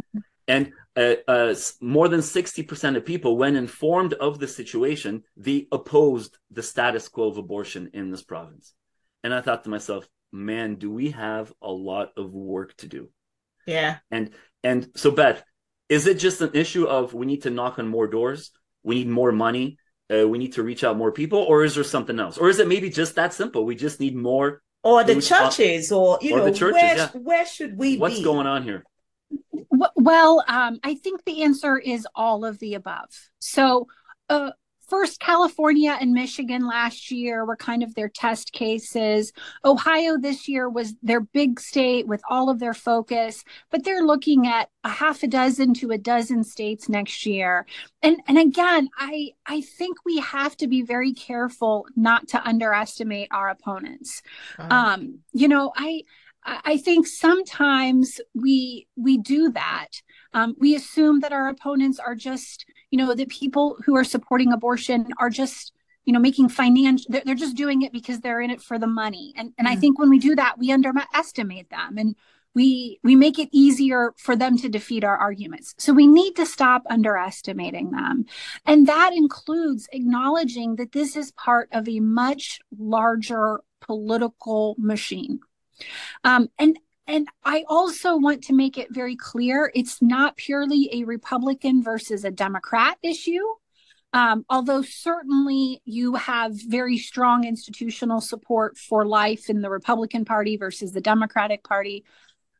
and uh, uh, more than 60% of people, when informed of the situation, they opposed the status quo of abortion in this province. And I thought to myself, man, do we have a lot of work to do? Yeah. And and so Beth, is it just an issue of we need to knock on more doors? We need more money. Uh, we need to reach out more people, or is there something else? Or is it maybe just that simple? We just need more, or the churches, or you or know, churches, where yeah. where should we? What's be? What's going on here? Well, um, I think the answer is all of the above. So, uh, first California and Michigan last year were kind of their test cases. Ohio this year was their big state with all of their focus, but they're looking at a half a dozen to a dozen states next year. And and again, I I think we have to be very careful not to underestimate our opponents. Um, you know, I I think sometimes we we do that. Um, we assume that our opponents are just you know the people who are supporting abortion are just you know making financial they're, they're, just doing it because they're in it for the money and and mm. i think when we do that we underestimate them and we we make it easier for them to defeat our arguments so we need to stop underestimating them and that includes acknowledging that this is part of a much larger political machine um, and and I also want to make it very clear it's not purely a Republican versus a Democrat issue. Um, although certainly you have very strong institutional support for life in the Republican Party versus the Democratic Party.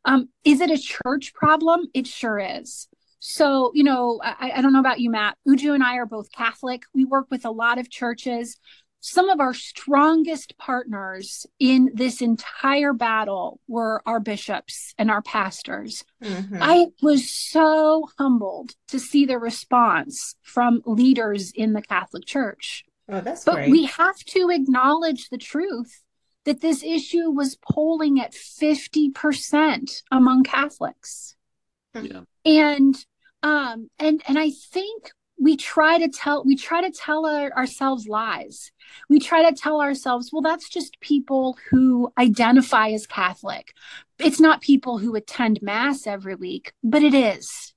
Um, is it a church problem? It sure is. So, you know, I, I, don't know about you, Matt. Uju and I are both Catholic. We work with a lot of churches some of our strongest partners in this entire battle were our bishops and our pastors. Mm-hmm. I was so humbled to see the response from leaders in the Catholic Church. Oh, that's but great. we have to acknowledge the truth that this issue was polling at 50% among Catholics. Yeah. And um and and I think we try to tell we try to tell our, ourselves lies. We try to tell ourselves well that's just people who identify as catholic. It's not people who attend mass every week but it is.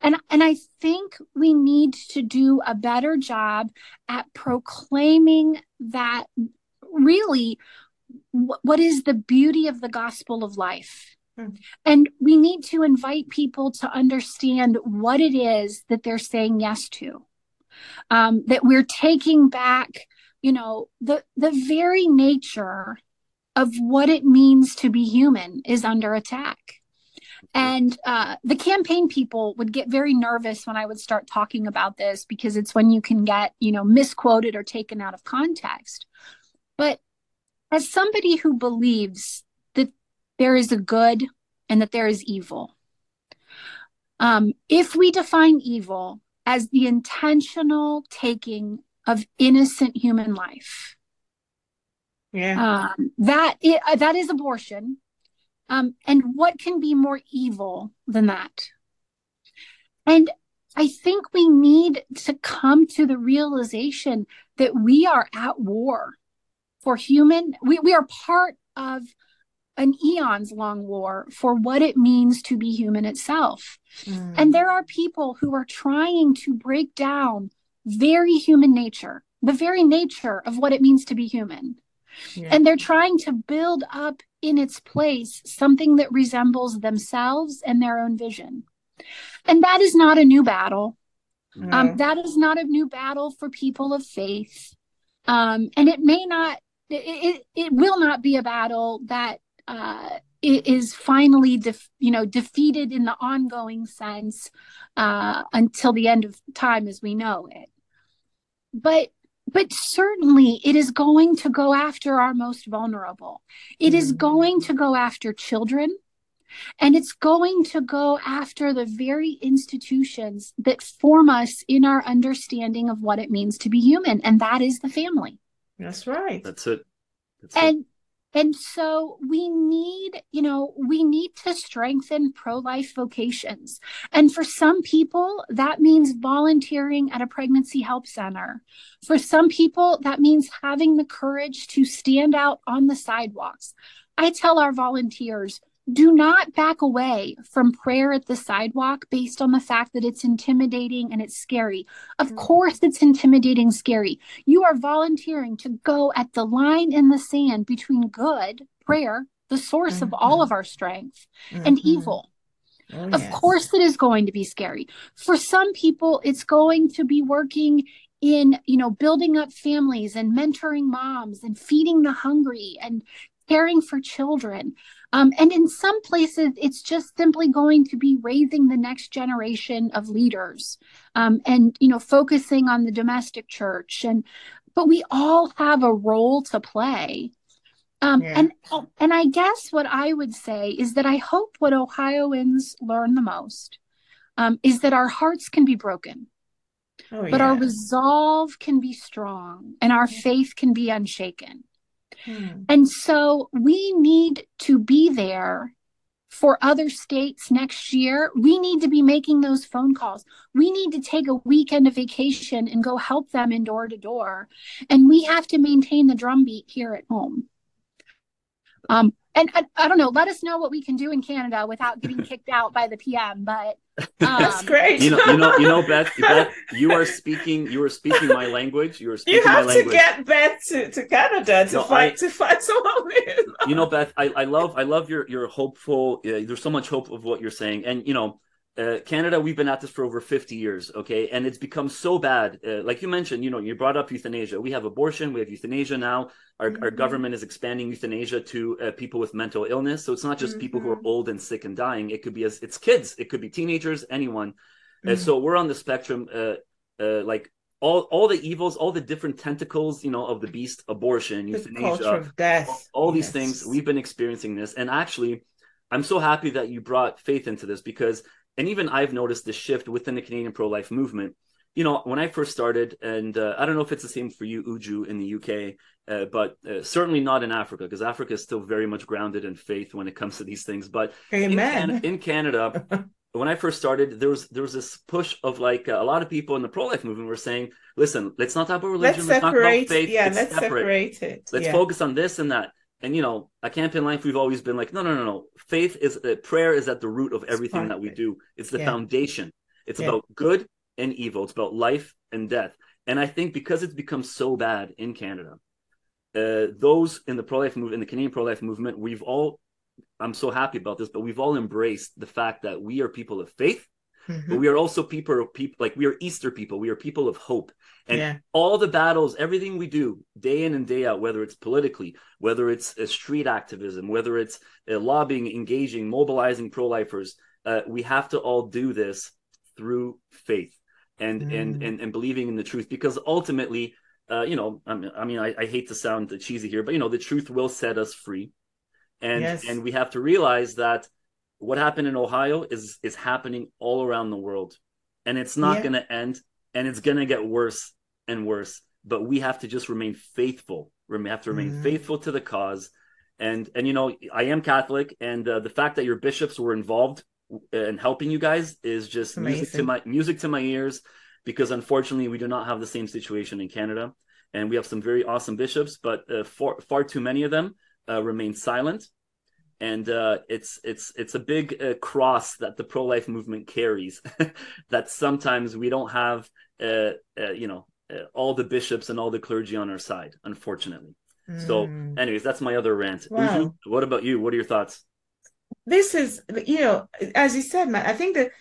And and i think we need to do a better job at proclaiming that really what is the beauty of the gospel of life? And we need to invite people to understand what it is that they're saying yes to. Um, that we're taking back, you know, the the very nature of what it means to be human is under attack. And uh, the campaign people would get very nervous when I would start talking about this because it's when you can get, you know, misquoted or taken out of context. But as somebody who believes there is a good and that there is evil, um, if we define evil as the intentional taking of innocent human life, yeah, um, that it, uh, that is abortion. Um, and what can be more evil than that? And I think we need to come to the realization that we are at war for human, we, we are part of an eons long war for what it means to be human itself. Mm. And there are people who are trying to break down very human nature, the very nature of what it means to be human. Yeah. And they're trying to build up in its place something that resembles themselves and their own vision. And that is not a new battle. Um, that is not a new battle for people of faith. Um, and it may not it, it, it will not be a battle that uh, is finally def- you know defeated in the ongoing sense uh, until the end of time as we know it but but certainly it is going to go after our most vulnerable It mm-hmm. is going to go after children and it's going to go after the very institutions that form us in our understanding of what it means to be human and that is the family that's right. That's it. That's and it. And so we need, you know, we need to strengthen pro-life vocations. And for some people, that means volunteering at a pregnancy help center. For some people, that means having the courage to stand out on the sidewalks. I tell our volunteers, do not back away from prayer at the sidewalk based on the fact that it's intimidating and it's scary. Of mm-hmm. course, it's intimidating, scary. You are volunteering to go at the line in the sand between good, prayer, the source mm-hmm. of all of our strength, mm-hmm. and evil. Oh, of yes. course, it is going to be scary. For some people, it's going to be working in you know building up families and mentoring moms and feeding the hungry and caring for children um, and in some places, it's just simply going to be raising the next generation of leaders um, and, you know, focusing on the domestic church. And, but we all have a role to play. Um, yeah. And and I guess what I would say is that I hope what Ohioans learn the most um, is that our hearts can be broken, oh, but yeah. our resolve can be strong, and our faith can be unshaken. Hmm. And so we need to be there for other states next year. We need to be making those phone calls. We need to take a weekend of vacation and go help them in door to door. And we have to maintain the drumbeat here at home. Um, and I, I, don't know. Let us know what we can do in Canada without getting kicked out by the PM. But um, that's great. You know, you know, you know, Beth, Beth, you are speaking. You are speaking my language. You are speaking. You have to get Beth to, to Canada to no, fight I, to fight someone. you know, Beth, I, I love I love your your hopeful. Uh, there's so much hope of what you're saying, and you know, uh, Canada, we've been at this for over 50 years, okay? And it's become so bad. Uh, like you mentioned, you know, you brought up euthanasia. We have abortion, we have euthanasia now. Our, mm-hmm. our government is expanding euthanasia to uh, people with mental illness. So it's not just mm-hmm. people who are mm-hmm. old and sick and dying. It could be as it's kids, it could be teenagers, anyone. Uh, mm-hmm. so we're on the spectrum, uh, uh, like all all the evils, all the different tentacles, you know, of the beast, abortion, the euthanasia, death. all, all these things. We've been experiencing this, and actually, I'm so happy that you brought faith into this because and even I've noticed this shift within the Canadian pro life movement. You know, when I first started, and uh, I don't know if it's the same for you, Uju, in the UK, uh, but uh, certainly not in Africa, because Africa is still very much grounded in faith when it comes to these things. But in, Can- in, Canada, when I first started, there was there was this push of like uh, a lot of people in the pro life movement were saying, "Listen, let's not talk about religion, let's, let's separate, talk about faith. Yeah, let's separate. separate it. Let's yeah. focus on this and that." And you know at campaign life we've always been like no no no no. Faith is uh, prayer is at the root of everything that we do. It's the yeah. foundation. It's yeah. about good and evil. It's about life and death. And i think because it's become so bad in canada uh, those in the pro-life movement, in the Canadian pro-life movement, we've all, I'm so happy about this, but we've all embraced the fact that we are people of faith, mm-hmm. but we are also people, of people like we are Easter people. We are people of hope, and yeah. all the battles, everything we do day in and day out, whether it's politically, whether it's uh, street activism, whether it's uh, lobbying, engaging, mobilizing pro-lifers, uh, we have to all do this through faith and mm. and and and believing in the truth because ultimately uh, you know, I mean, I, mean I, I, hate to sound cheesy here, but you know, the truth will set us free, and yes. and we have to realize that what happened in Ohio is is happening all around the world, and it's not yeah. going to end, and it's going to get worse and worse. But we have to just remain faithful. We have to remain mm-hmm. faithful to the cause, and and you know, I am Catholic, and uh, the fact that your bishops were involved and helping you guys is just Amazing. music to my music to my ears because unfortunately we do not have the same situation in Canada, and we have some very awesome bishops, but uh, far far too many of them uh, remain silent, and uh, it's it's it's a big uh, cross that the pro life movement carries. that sometimes we don't have, uh, uh, you know, all the bishops and all the clergy on our side, unfortunately. Mm. So, anyways, that's my other rant. Wow. What about you? What are your thoughts? This is, you know, as you said, Matt. I think that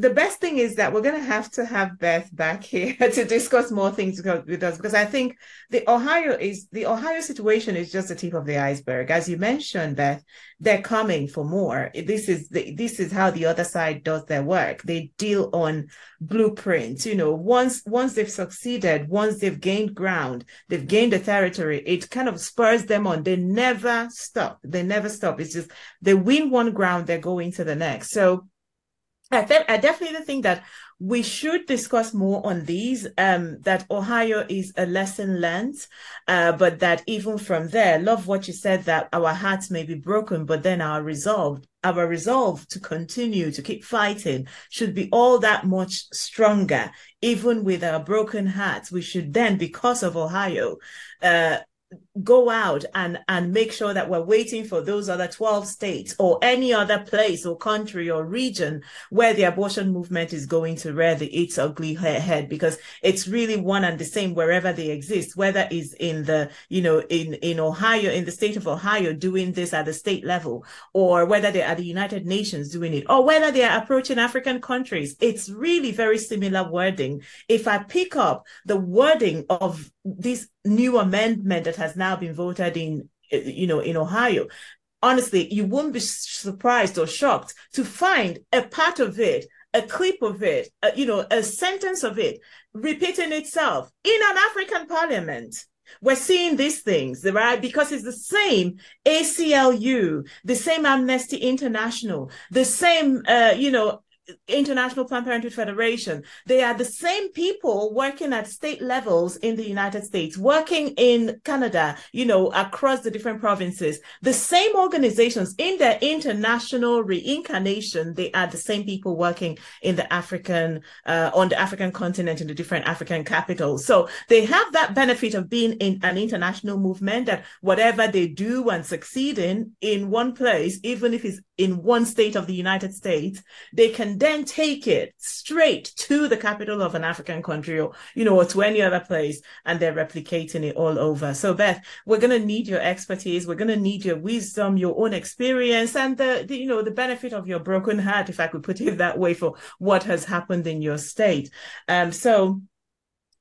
the best thing is that we're going to have to have Beth back here to discuss more things with us because I think the Ohio is the Ohio situation is just the tip of the iceberg. As you mentioned, Beth, they're coming for more. This is the, this is how the other side does their work. They deal on blueprints. You know, once once they've succeeded, once they've gained ground, they've gained the territory. It kind of spurs them on. They never stop. They never stop. It's just they win one ground, they're going to the next. So I, th- I definitely think that we should discuss more on these. Um, that Ohio is a lesson learned, uh, but that even from there, love what you said that our hearts may be broken, but then our resolve, our resolve to continue to keep fighting should be all that much stronger. Even with our broken hearts, we should then, because of Ohio, uh, go out and and make sure that we're waiting for those other 12 states or any other place or country or region where the abortion movement is going to rear the its ugly head because it's really one and the same wherever they exist whether it's in the you know in in ohio in the state of ohio doing this at the state level or whether they're at the united nations doing it or whether they are approaching african countries. It's really very similar wording. If i pick up the wording of this new amendment that has now been voted in, you know, in Ohio, honestly, you won't be surprised or shocked to find a part of it, a clip of it, a, you know, a sentence of it repeating itself in an African parliament. We're seeing these things, right? Because it's the same ACLU, the same Amnesty International, the same, uh, you know, International Planned Parenthood Federation. They are the same people working at state levels in the United States, working in Canada, you know, across the different provinces. The same organizations in their international reincarnation, they are the same people working in the African, uh, on the African continent in the different African capitals. So they have that benefit of being in an international movement that whatever they do and succeed in, in one place, even if it's in one state of the United States, they can then take it straight to the capital of an African country or, you know, or to any other place and they're replicating it all over. So Beth, we're going to need your expertise. We're going to need your wisdom, your own experience and the, the, you know, the benefit of your broken heart, if I could put it that way for what has happened in your state. Um, so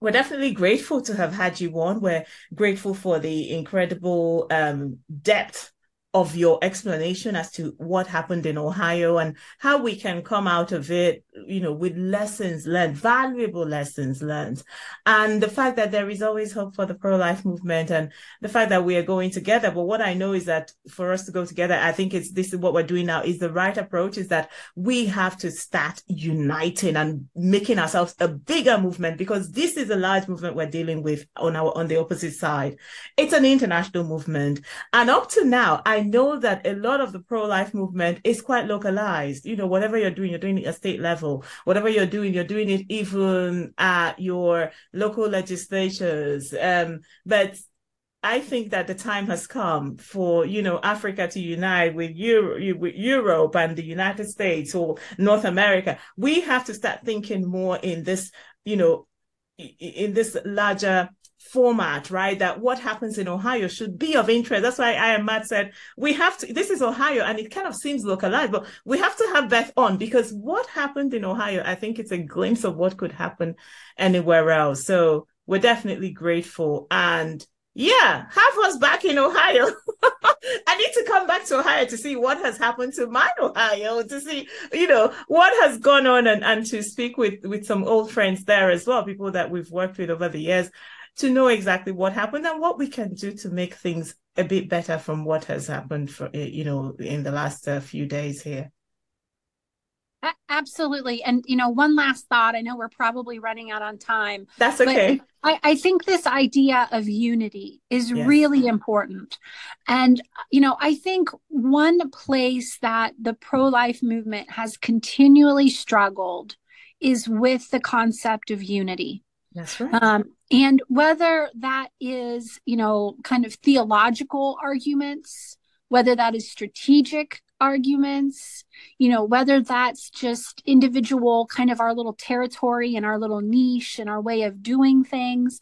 we're definitely grateful to have had you on. We're grateful for the incredible um, depth of your explanation as to what happened in Ohio and how we can come out of it, you know, with lessons learned, valuable lessons learned. And the fact that there is always hope for the pro-life movement and the fact that we are going together. But what I know is that for us to go together, I think it's this is what we're doing now is the right approach is that we have to start uniting and making ourselves a bigger movement because this is a large movement we're dealing with on our on the opposite side. It's an international movement. And up to now, I I know that a lot of the pro life movement is quite localized. You know, whatever you're doing, you're doing it at state level. Whatever you're doing, you're doing it even at your local legislatures. Um, but I think that the time has come for you know Africa to unite with Euro, with Europe and the United States or North America. We have to start thinking more in this, you know, in this larger format, right? That what happens in Ohio should be of interest. That's why I and Matt said we have to. This is Ohio, and it kind of seems localized, but we have to have Beth on because what happened in Ohio, I think it's a glimpse of what could happen anywhere else. So we're definitely grateful and yeah, have us back in Ohio. I need to come back to Ohio to see what has happened to my Ohio, to see, you know, what has gone on and, and to speak with, with some old friends there as well, people that we've worked with over the years to know exactly what happened and what we can do to make things a bit better from what has happened for, eh, you know, in the last uh, few days here. Absolutely. And, you know, one last thought. I know we're probably running out on time. That's okay. I, I think this idea of unity is yes. really important. And, you know, I think one place that the pro life movement has continually struggled is with the concept of unity. That's right. Um, and whether that is, you know, kind of theological arguments, whether that is strategic arguments, you know, whether that's just individual kind of our little territory and our little niche and our way of doing things.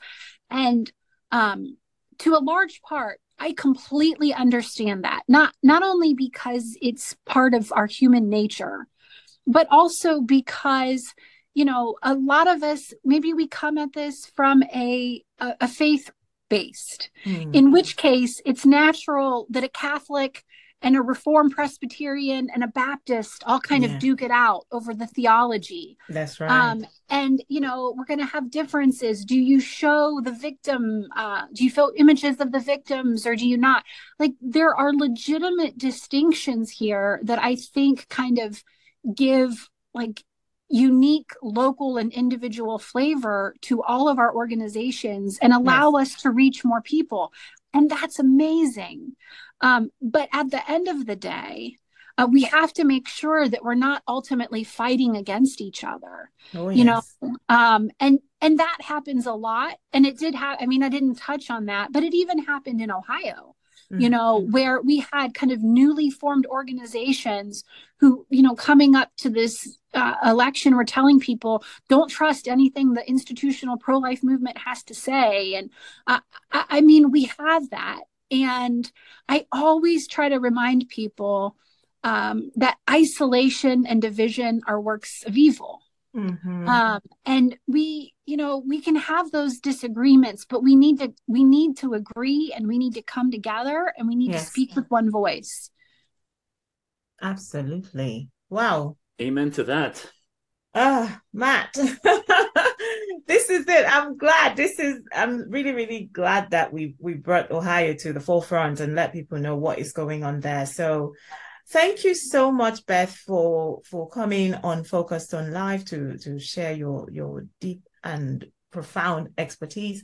And um, to a large part, I completely understand that. Not not only because it's part of our human nature, but also because you know a lot of us maybe we come at this from a a, a faith based mm. in which case it's natural that a catholic and a reformed presbyterian and a baptist all kind yeah. of duke it out over the theology that's right um, and you know we're going to have differences do you show the victim uh, do you show images of the victims or do you not like there are legitimate distinctions here that i think kind of give like unique local and individual flavor to all of our organizations and allow yes. us to reach more people. And that's amazing. Um, but at the end of the day, uh, we have to make sure that we're not ultimately fighting against each other oh, you know? um, and and that happens a lot. And it did have i mean i didn't touch on that but it even happened in ohio mm-hmm. you know where we had kind of newly formed organizations who you know coming up to this uh, election were telling people don't trust anything the institutional pro-life movement has to say and uh, I, I mean we have that and I always try to remind people um, that isolation and division are works of evil. Mm-hmm. Um, and we, you know, we can have those disagreements, but we need to we need to agree and we need to come together and we need yes. to speak with one voice. Absolutely. Wow. Amen to that. Ah, uh, Matt. this is it. I'm glad. This is. I'm really, really glad that we we brought Ohio to the forefront and let people know what is going on there. So, thank you so much, Beth, for for coming on Focused on Life to to share your your deep and profound expertise.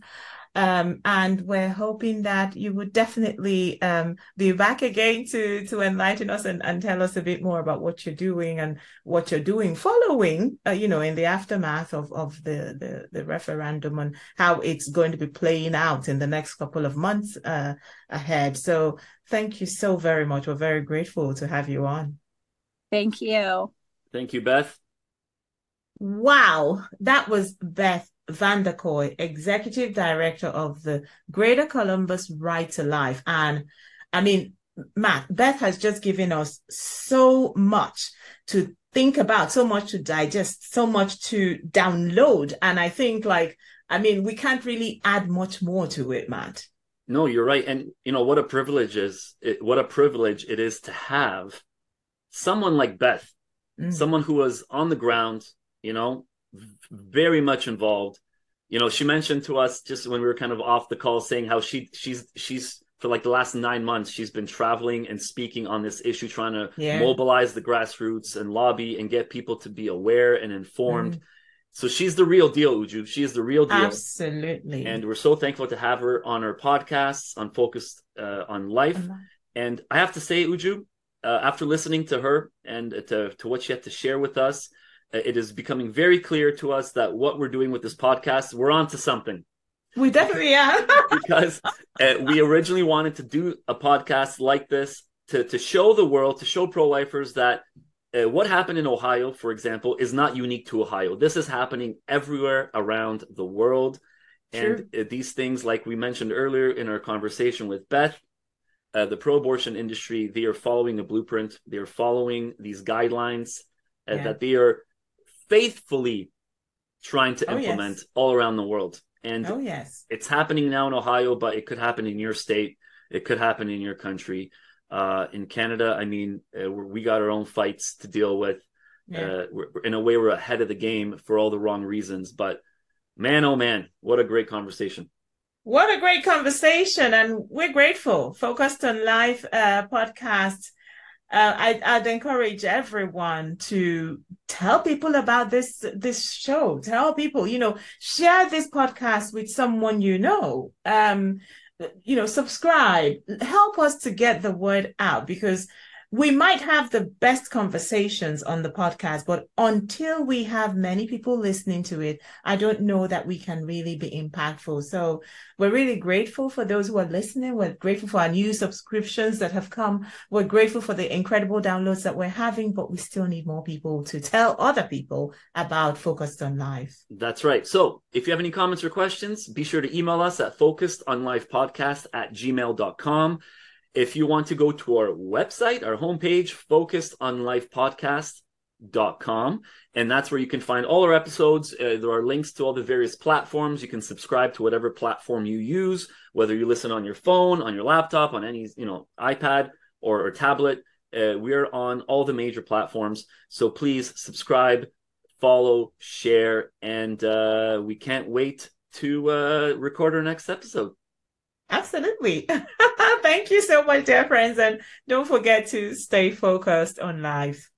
Um, and we're hoping that you would definitely um, be back again to to enlighten us and, and tell us a bit more about what you're doing and what you're doing following, uh, you know, in the aftermath of, of the, the, the referendum and how it's going to be playing out in the next couple of months uh, ahead. So thank you so very much. We're very grateful to have you on. Thank you. Thank you, Beth. Wow, that was Beth Vanderkooi, Executive Director of the Greater Columbus Right to Life. And I mean, Matt, Beth has just given us so much to think about, so much to digest, so much to download. And I think, like, I mean, we can't really add much more to it, Matt. No, you're right. And, you know, what a privilege is, it, what a privilege it is to have someone like Beth, mm. someone who was on the ground, you know, very much involved. You know, she mentioned to us just when we were kind of off the call saying how she she's she's for like the last nine months she's been traveling and speaking on this issue, trying to yeah. mobilize the grassroots and lobby and get people to be aware and informed. Mm. So she's the real deal, Uju. She is the real deal. Absolutely. And we're so thankful to have her on our podcasts on Focused uh, on Life. And I have to say, Uju, uh, after listening to her and to, to what she had to share with us, it is becoming very clear to us that what we're doing with this podcast, we're on to something. We definitely are. because uh, we originally wanted to do a podcast like this to, to show the world, to show pro lifers that uh, what happened in Ohio, for example, is not unique to Ohio. This is happening everywhere around the world. And sure. these things, like we mentioned earlier in our conversation with Beth, uh, the pro abortion industry, they are following a blueprint. They are following these guidelines uh, yeah. that they are faithfully trying to oh, implement yes. all around the world. And oh, yes. it's happening now in Ohio, but it could happen in your state. It could happen in your country. Uh, in Canada, I mean, uh, we got our own fights to deal with. Yeah. Uh, in a way, we're ahead of the game for all the wrong reasons. But man, oh man, what a great conversation! What a great conversation, and we're grateful. Focused on Life uh, podcast. Uh, I, I'd encourage everyone to tell people about this this show. Tell people, you know, share this podcast with someone you know. Um, you know, subscribe. Help us to get the word out because we might have the best conversations on the podcast, but until we have many people listening to it, I don't know that we can really be impactful. So we're really grateful for those who are listening. We're grateful for our new subscriptions that have come. We're grateful for the incredible downloads that we're having, but we still need more people to tell other people about Focused on Life. That's right. So if you have any comments or questions, be sure to email us at focusedonlifepodcast at gmail.com. If you want to go to our website, our homepage, focusedonlifepodcast.com, and that's where you can find all our episodes. Uh, there are links to all the various platforms. You can subscribe to whatever platform you use, whether you listen on your phone, on your laptop, on any you know iPad or, or tablet. Uh, we are on all the major platforms, so please subscribe, follow, share, and uh, we can't wait to uh, record our next episode. Absolutely. Thank you so much, dear friends. And don't forget to stay focused on life.